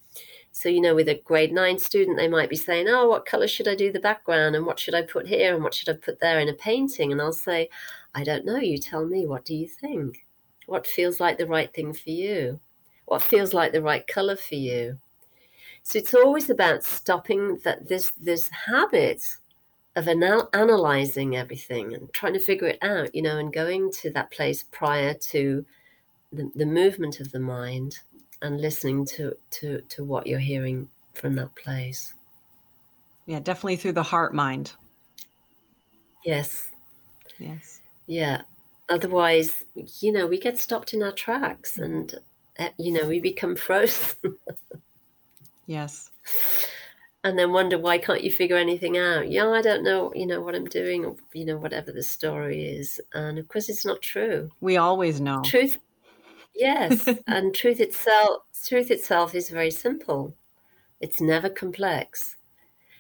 So, you know, with a grade nine student, they might be saying, Oh, what color should I do the background? And what should I put here? And what should I put there in a painting? And I'll say, I don't know. You tell me. What do you think? What feels like the right thing for you? What feels like the right color for you? So it's always about stopping that this this habit of anal- analyzing everything and trying to figure it out, you know, and going to that place prior to the, the movement of the mind and listening to, to, to what you're hearing from that place. Yeah, definitely through the heart mind. Yes. Yes. Yeah. Otherwise, you know, we get stopped in our tracks and, eh, you know, we become frozen. yes and then wonder why can't you figure anything out yeah i don't know you know what i'm doing or you know whatever the story is and of course it's not true we always know truth yes and truth itself truth itself is very simple it's never complex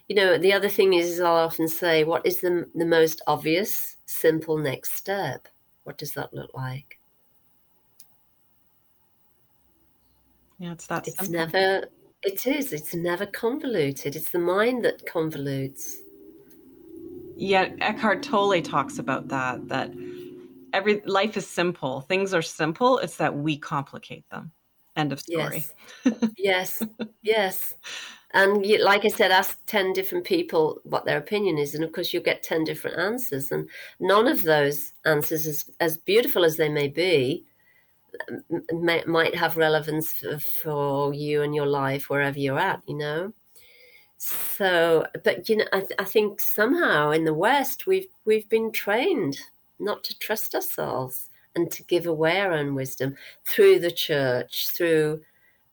you know the other thing is, is i'll often say what is the, the most obvious simple next step what does that look like yeah it's that it's simple. never it is. It's never convoluted. It's the mind that convolutes. Yeah, Eckhart Tolle talks about that. That every life is simple. Things are simple. It's that we complicate them. End of story. Yes. yes. Yes. And like I said, ask 10 different people what their opinion is. And of course, you'll get 10 different answers. And none of those answers, as, as beautiful as they may be, may, might have relevance for, for, you and your life wherever you're at, you know. So, but you know, I, I think somehow in the West we've we've been trained not to trust ourselves and to give away our own wisdom through the church, through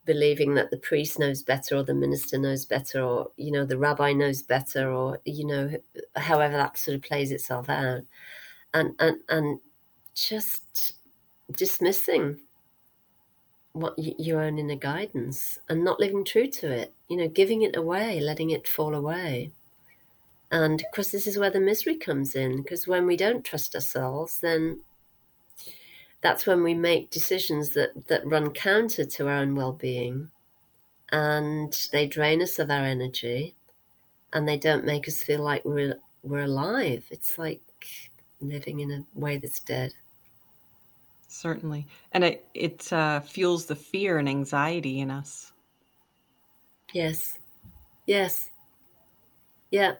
believing that the priest knows better or the minister knows better or you know the rabbi knows better or you know however that sort of plays itself out and and and just dismissing what your own inner guidance and not living true to it, you know, giving it away, letting it fall away. And of course, this is where the misery comes in because when we don't trust ourselves, then that's when we make decisions that, that run counter to our own well being and they drain us of our energy and they don't make us feel like we're, we're alive. It's like living in a way that's dead. Certainly. And it it uh, fuels the fear and anxiety in us. Yes. Yes. Yeah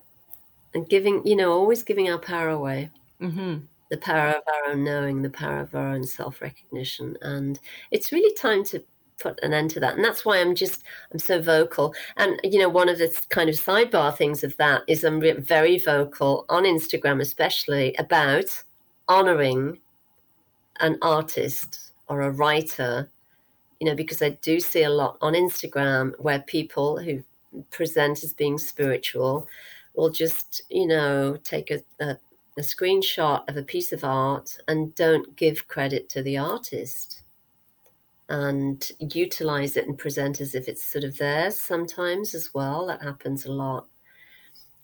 and giving you know always giving our power away. Mm-hmm. the power of our own knowing the power of our own self-recognition. And it's really time to put an end to that. And that's why i'm just i'm so vocal. And you know one of the kind of sidebar things of that is i'm very vocal on instagram especially about honoring an artist or a writer, you know, because I do see a lot on Instagram where people who present as being spiritual will just, you know, take a, a, a screenshot of a piece of art and don't give credit to the artist and utilize it and present as if it's sort of theirs sometimes as well. That happens a lot.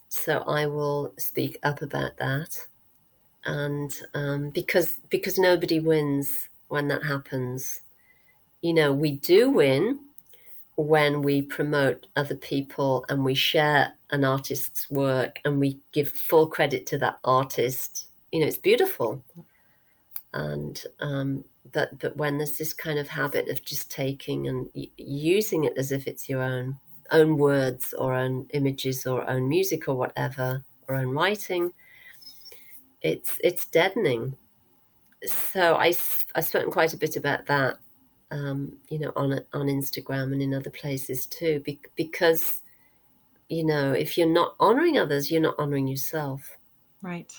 So I will speak up about that and um, because because nobody wins when that happens. You know, we do win when we promote other people and we share an artist's work and we give full credit to that artist. You know, it's beautiful. And um, but but when there's this kind of habit of just taking and using it as if it's your own own words or own images or own music or whatever or own writing it's it's deadening. So I I've spoken quite a bit about that, um, you know, on on Instagram and in other places too, be, because you know if you're not honoring others, you're not honoring yourself. Right.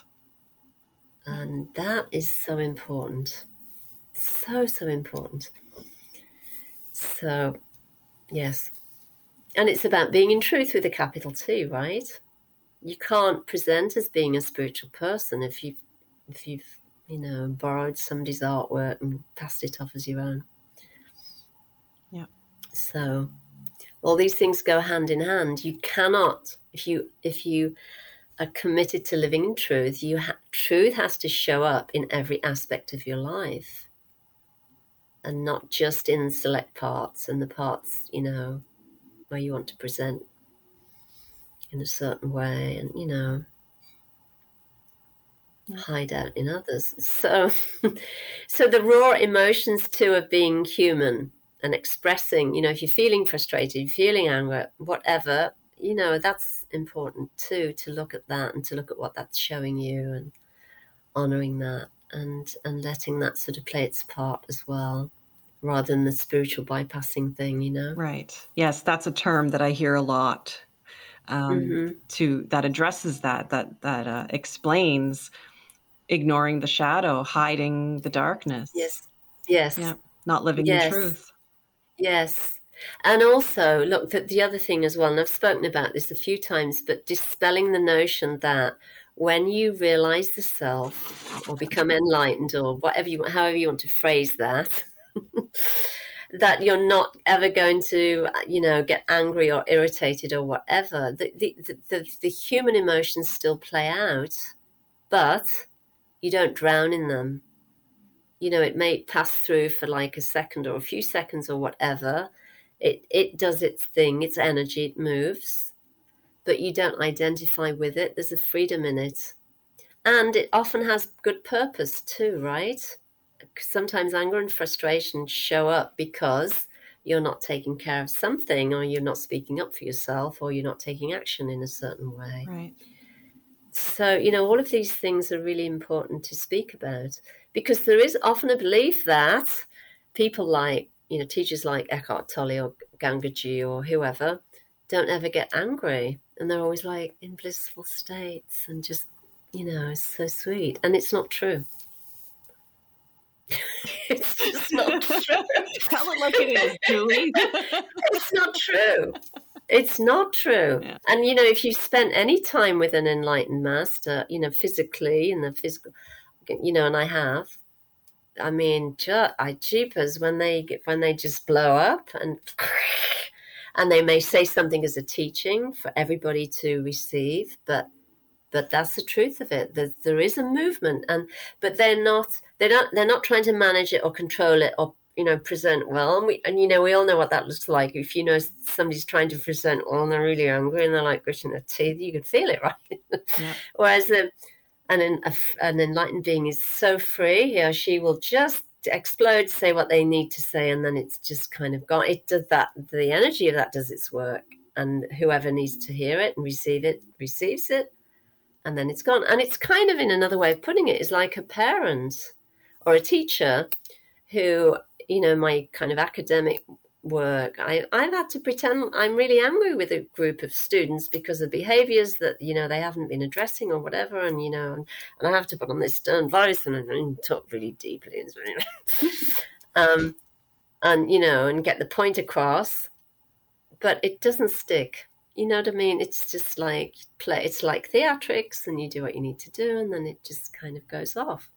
And that is so important, so so important. So, yes, and it's about being in truth with a capital T, right? you can't present as being a spiritual person if you've if you've you know borrowed somebody's artwork and passed it off as your own yeah so All these things go hand in hand. You cannot, if you if you are committed to living in truth, you ha- truth has to show up in every aspect of your life, and not just in select parts and the parts you know where you want to present in a certain way, and you know hide out in others. So, so the raw emotions too of being human and expressing, you know, if you're feeling frustrated, you're feeling anger, whatever, you know, that's important too to look at that and to look at what that's showing you and honoring that and and letting that sort of play its part as well rather than the spiritual bypassing thing you know right yes that's a term that i hear a lot um, mm-hmm. to that addresses that that that uh, explains ignoring the shadow, hiding the darkness. Yes. Yes. Yeah. Not living yes. in truth. Yes. And also, look, the, the other thing as well, and I've spoken about this a few times, but dispelling the notion that when you realize the self or become enlightened or whatever you however you want to phrase that, that you're not ever going to, you know, get angry or irritated or whatever. The, the, the, the, the human emotions still play out, but you don't drown in them. You know, it may pass through for like a second or a few seconds or whatever. It it does its thing, its energy, it moves, but you don't identify with it. There's a freedom in it. And it often has good purpose too, right? Sometimes anger and frustration show up because you're not taking care of something or you're not speaking up for yourself or you're not taking action in a certain way. Right. So, you know, all of these things are really important to speak about because there is often a belief that people like, you know, teachers like Eckhart Tolle or Gangaji or whoever don't ever get angry. And they're always like in blissful states and just, you know, it's so sweet. And it's not true. it's just not true. Tell it like it is, Julie. it's not true. It's not true. Yeah. And, you know, if you spent any time with an enlightened master, you know, physically in the physical, you know, and I have, I mean, I jeepers when they get, when they just blow up and, and they may say something as a teaching for everybody to receive, but but that's the truth of it. There, there is a movement, and but they're not they're not they're not trying to manage it or control it or you know, present well. And we, and you know, we all know what that looks like. If you know somebody's trying to present well and they're really angry and they're like gritting their teeth, you can feel it, right? Yeah. Whereas the, an, an enlightened being is so free, he or she will just explode, say what they need to say, and then it's just kind of gone. It does that, the energy of that does its work. And whoever needs to hear it and receive it receives it, and then it's gone. And it's kind of, in another way of putting it, is like a parent or a teacher who you know, my kind of academic work, I, I've had to pretend I'm really angry with a group of students because of behaviors that, you know, they haven't been addressing or whatever. And, you know, and, and I have to put on this stern voice and, and talk really deeply. um, and, you know, and get the point across. But it doesn't stick. You know what I mean? It's just like play. It's like theatrics, and you do what you need to do, and then it just kind of goes off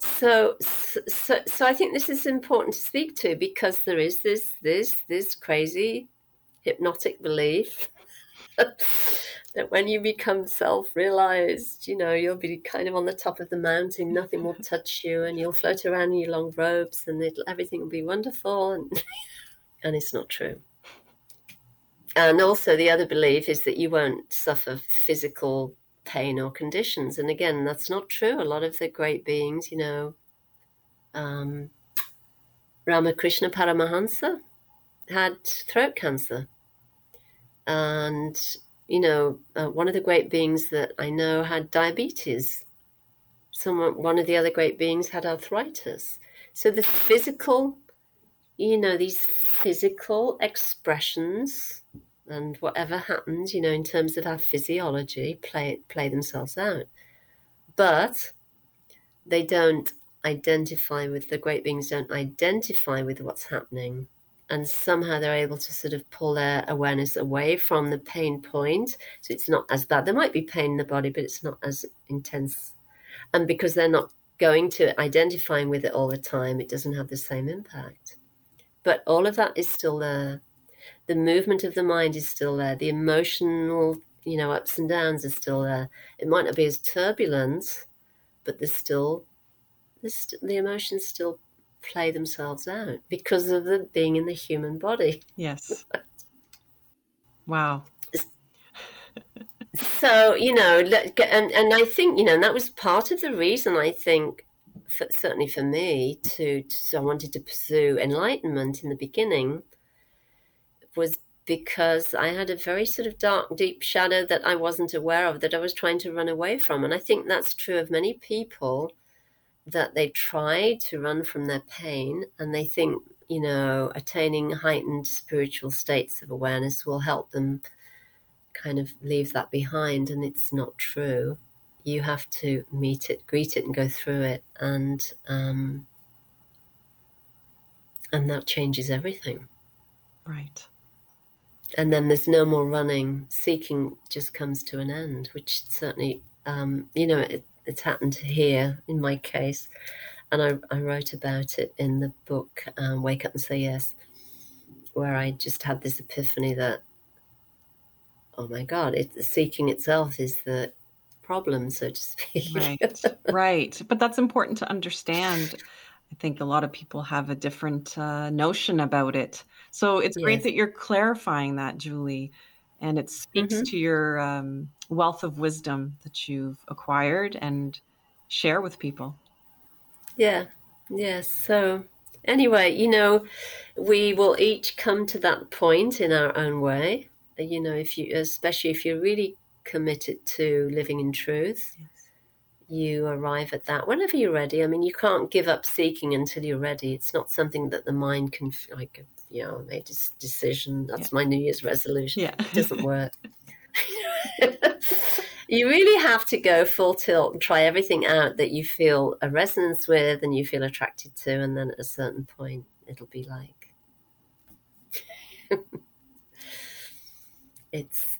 so, so, so I think this is important to speak to because there is this, this, this crazy hypnotic belief that when you become self-realized, you know, you'll be kind of on the top of the mountain, nothing will touch you, and you'll float around in your long robes, and everything will be wonderful, and and it's not true. And also, the other belief is that you won't suffer physical pain or conditions. And again, that's not true. A lot of the great beings, you know, um, Ramakrishna Paramahansa had throat cancer. And, you know, uh, one of the great beings that I know had diabetes. Someone, one of the other great beings had arthritis. So the physical, you know, these physical expressions and whatever happens, you know, in terms of our physiology, play play themselves out. But they don't identify with the great beings don't identify with what's happening. And somehow they're able to sort of pull their awareness away from the pain point. So it's not as bad. There might be pain in the body but it's not as intense. And because they're not going to identifying with it all the time it doesn't have the same impact. But all of that is still there the movement of the mind is still there. The emotional, you know, ups and downs are still there. It might not be as turbulent, but there's still, there's, the emotions still play themselves out because of the being in the human body. Yes. wow. so you know, and and I think you know and that was part of the reason I think, for, certainly for me, to, to I wanted to pursue enlightenment in the beginning, was because I had a very sort of dark, deep shadow that I wasn't aware of that I was trying to run away from, and I think that's true of many people that they try to run from their pain and they think, you know, attaining heightened spiritual states of awareness will help them kind of leave that behind. And it's not true. You have to meet it, greet it, and go through it. And, um, and that changes everything. Right. And then there's no more running. Seeking just comes to an end, which certainly, um, you know, it, it's happened here in my case, and I, I wrote about it in the book um, Wake Up and Say Yes, where I just had this epiphany that, oh my God, it, seeking itself is the problem, so to speak. Right, right. But that's important to understand. I think a lot of people have a different uh, notion about it. So it's yes. great that you're clarifying that, Julie and it speaks mm-hmm. to your um, wealth of wisdom that you've acquired and share with people. Yeah, yes. So, anyway, you know, we will each come to that point in our own way. You know, if you, especially if you're really committed to living in truth, yes. you arrive at that whenever you're ready. I mean, you can't give up seeking until you're ready. It's not something that the mind can like you know, made this decision. That's yeah. my New Year's resolution. Yeah. it doesn't work. you really have to go full tilt and try everything out that you feel a resonance with and you feel attracted to. And then at a certain point, it'll be like, it's,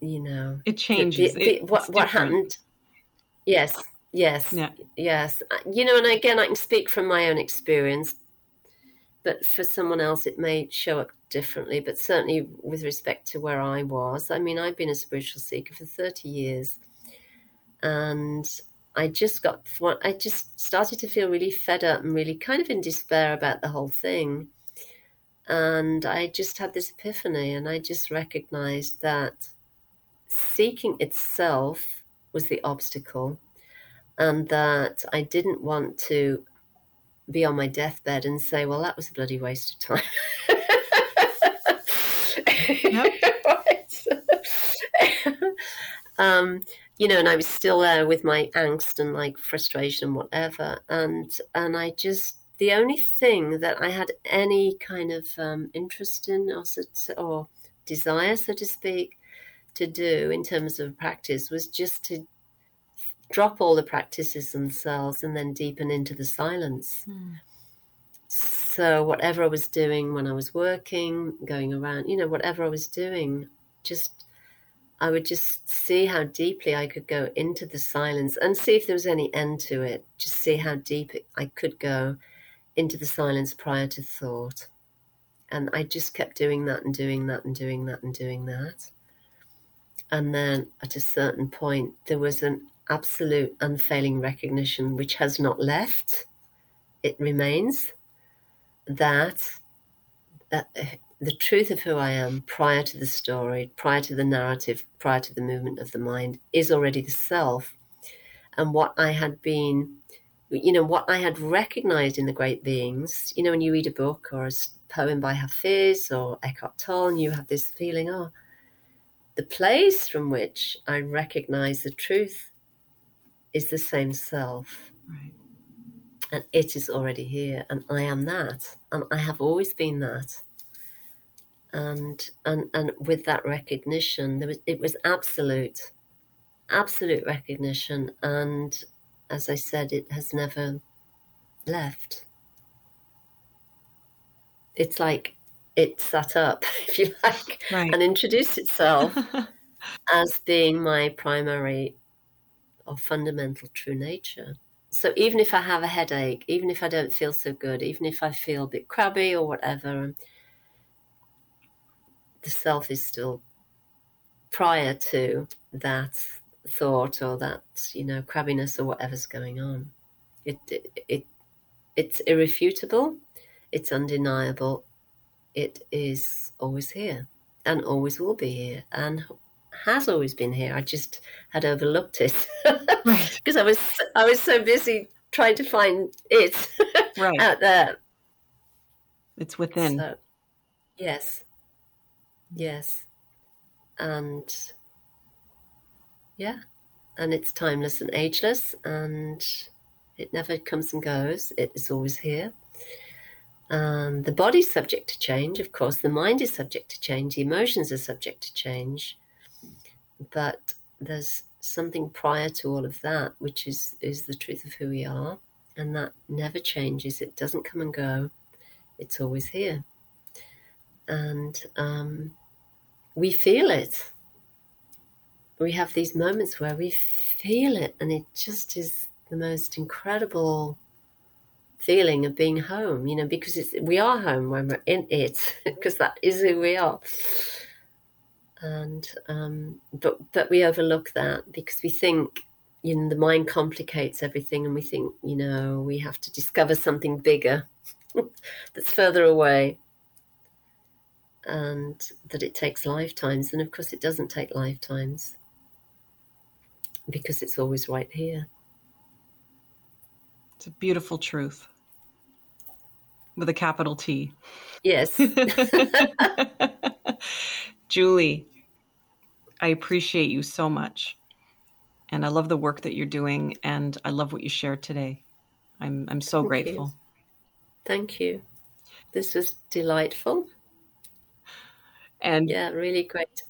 you know, it changes. The, the, what, what happened? Yes. Yes. Yeah. Yes. You know, and again, I can speak from my own experience but for someone else it may show up differently. But certainly with respect to where i was i mean i've been a spiritual seeker for 30 years and i just got i just started to feel really fed up and really kind of in despair about the whole thing. And i just had this epiphany and i just recognized that seeking itself was the obstacle and that i didn't want to be on my deathbed and say, well, that was a bloody waste of time. um, you know, and I was still there with my angst and like frustration and whatever. And, and I just, the only thing that I had any kind of um, interest in or, or desire, so to speak, to do in terms of practice was just to drop all the practices themselves and then deepen into the silence. Mm. So, whatever I was doing when I was working, going around, you know, whatever I was doing, just I would just see how deeply I could go into the silence and see if there was any end to it. Just see how deep it, I could go into the silence prior to thought. And I just kept doing that and doing that and doing that and doing that. And then at a certain point, there was an absolute unfailing recognition which has not left, it remains that uh, the truth of who I am prior to the story, prior to the narrative, prior to the movement of the mind is already the self. And what I had been, you know, what I had recognized in the great beings, you know, when you read a book or a poem by Hafiz or Eckhart Tolle, and you have this feeling, oh, the place from which I recognize the truth is the same self. Right. And it is already here, and I am that, and I have always been that. And and and with that recognition, there was it was absolute, absolute recognition, and as I said, it has never left. It's like it sat up, if you like, right. and introduced itself as being my primary of fundamental true nature. So even if I have a headache, even if I don't feel so good, even if I feel a bit crabby or whatever, the self is still prior to that thought or that you know crabbiness or whatever's going on. It it, it it's irrefutable, it's undeniable, it is always here and always will be here and has always been here. I just had overlooked it right. because I was I was so busy trying to find it right. out there. It's within. So, yes. Yes. And yeah. And it's timeless and ageless and it never comes and goes. It is always here. Um, the body's subject to change, of course. The mind is subject to change. The emotions are subject to change. But there's something prior to all of that, which is is the truth of who we are, and that never changes. It doesn't come and go. It's always here, and um, we feel it. We have these moments where we feel it, and it just is the most incredible feeling of being home, you know, because we are home when we're in it, because that is who we are. And um, but but we overlook that because we think, you know, the mind complicates everything, and we think, you know, we have to discover something bigger that's further away, and that it takes lifetimes. And of course, it doesn't take lifetimes because it's always right here. It's a beautiful truth with a capital T. Yes. Julie, I appreciate you so much. And I love the work that you're doing and I love what you shared today. I'm I'm so Thank grateful. You. Thank you. This was delightful. And yeah, really great.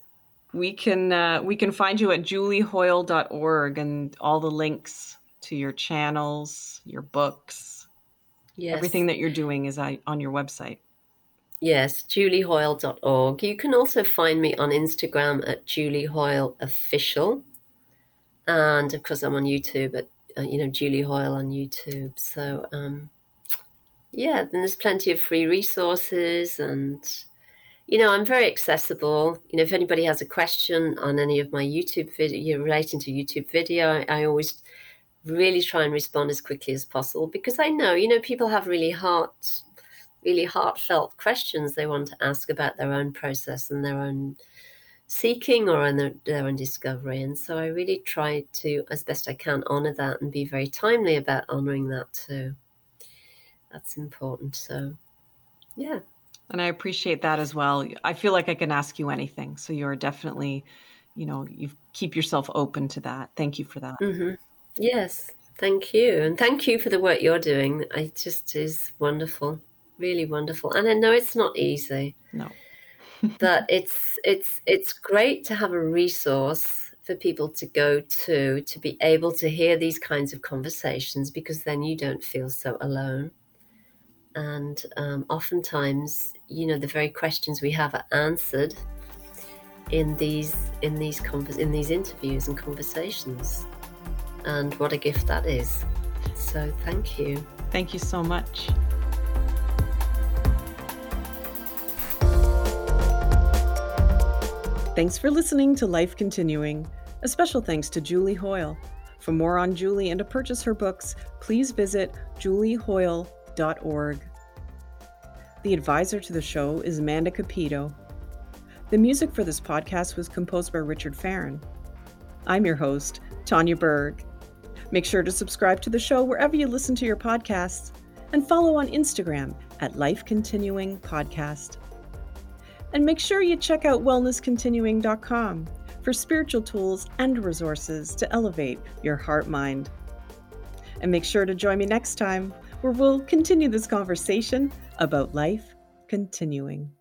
We can uh, we can find you at juliehoyle.org and all the links to your channels, your books, Yes. Everything that you're doing is on your website. Yes, juliehoyle.org. You can also find me on Instagram at juliehoyleofficial. And of course, I'm on YouTube at, uh, you know, Julie Hoyle on YouTube. So, um, yeah, then there's plenty of free resources and, you know, I'm very accessible. You know, if anybody has a question on any of my YouTube video relating to YouTube video, I, I always really try and respond as quickly as possible because I know, you know, people have really heart, really heartfelt questions they want to ask about their own process and their own seeking or their, their own discovery. And so I really try to, as best I can, honor that and be very timely about honoring that too. That's important. So, yeah. And I appreciate that as well. I feel like I can ask you anything. So you're definitely, you know, you keep yourself open to that. Thank you for that. Mm-hmm. Yes, thank you. And thank you for the work you're doing. It just is wonderful, really wonderful. And I know it's not easy. No. but it's it's it's great to have a resource for people to go to to be able to hear these kinds of conversations because then you don't feel so alone and um, oftentimes you know the very questions we have are answered in these in these convers- in these interviews and conversations and what a gift that is. So thank you. Thank you so much. Thanks for listening to Life Continuing. A special thanks to Julie Hoyle. For more on Julie and to purchase her books, please visit juliehoyle.org. The advisor to the show is Amanda Capito. The music for this podcast was composed by Richard Farron. I'm your host, Tanya Berg. Make sure to subscribe to the show wherever you listen to your podcasts and follow on Instagram at Life Continuing Podcast. And make sure you check out wellnesscontinuing.com for spiritual tools and resources to elevate your heart mind. And make sure to join me next time where we'll continue this conversation about life continuing.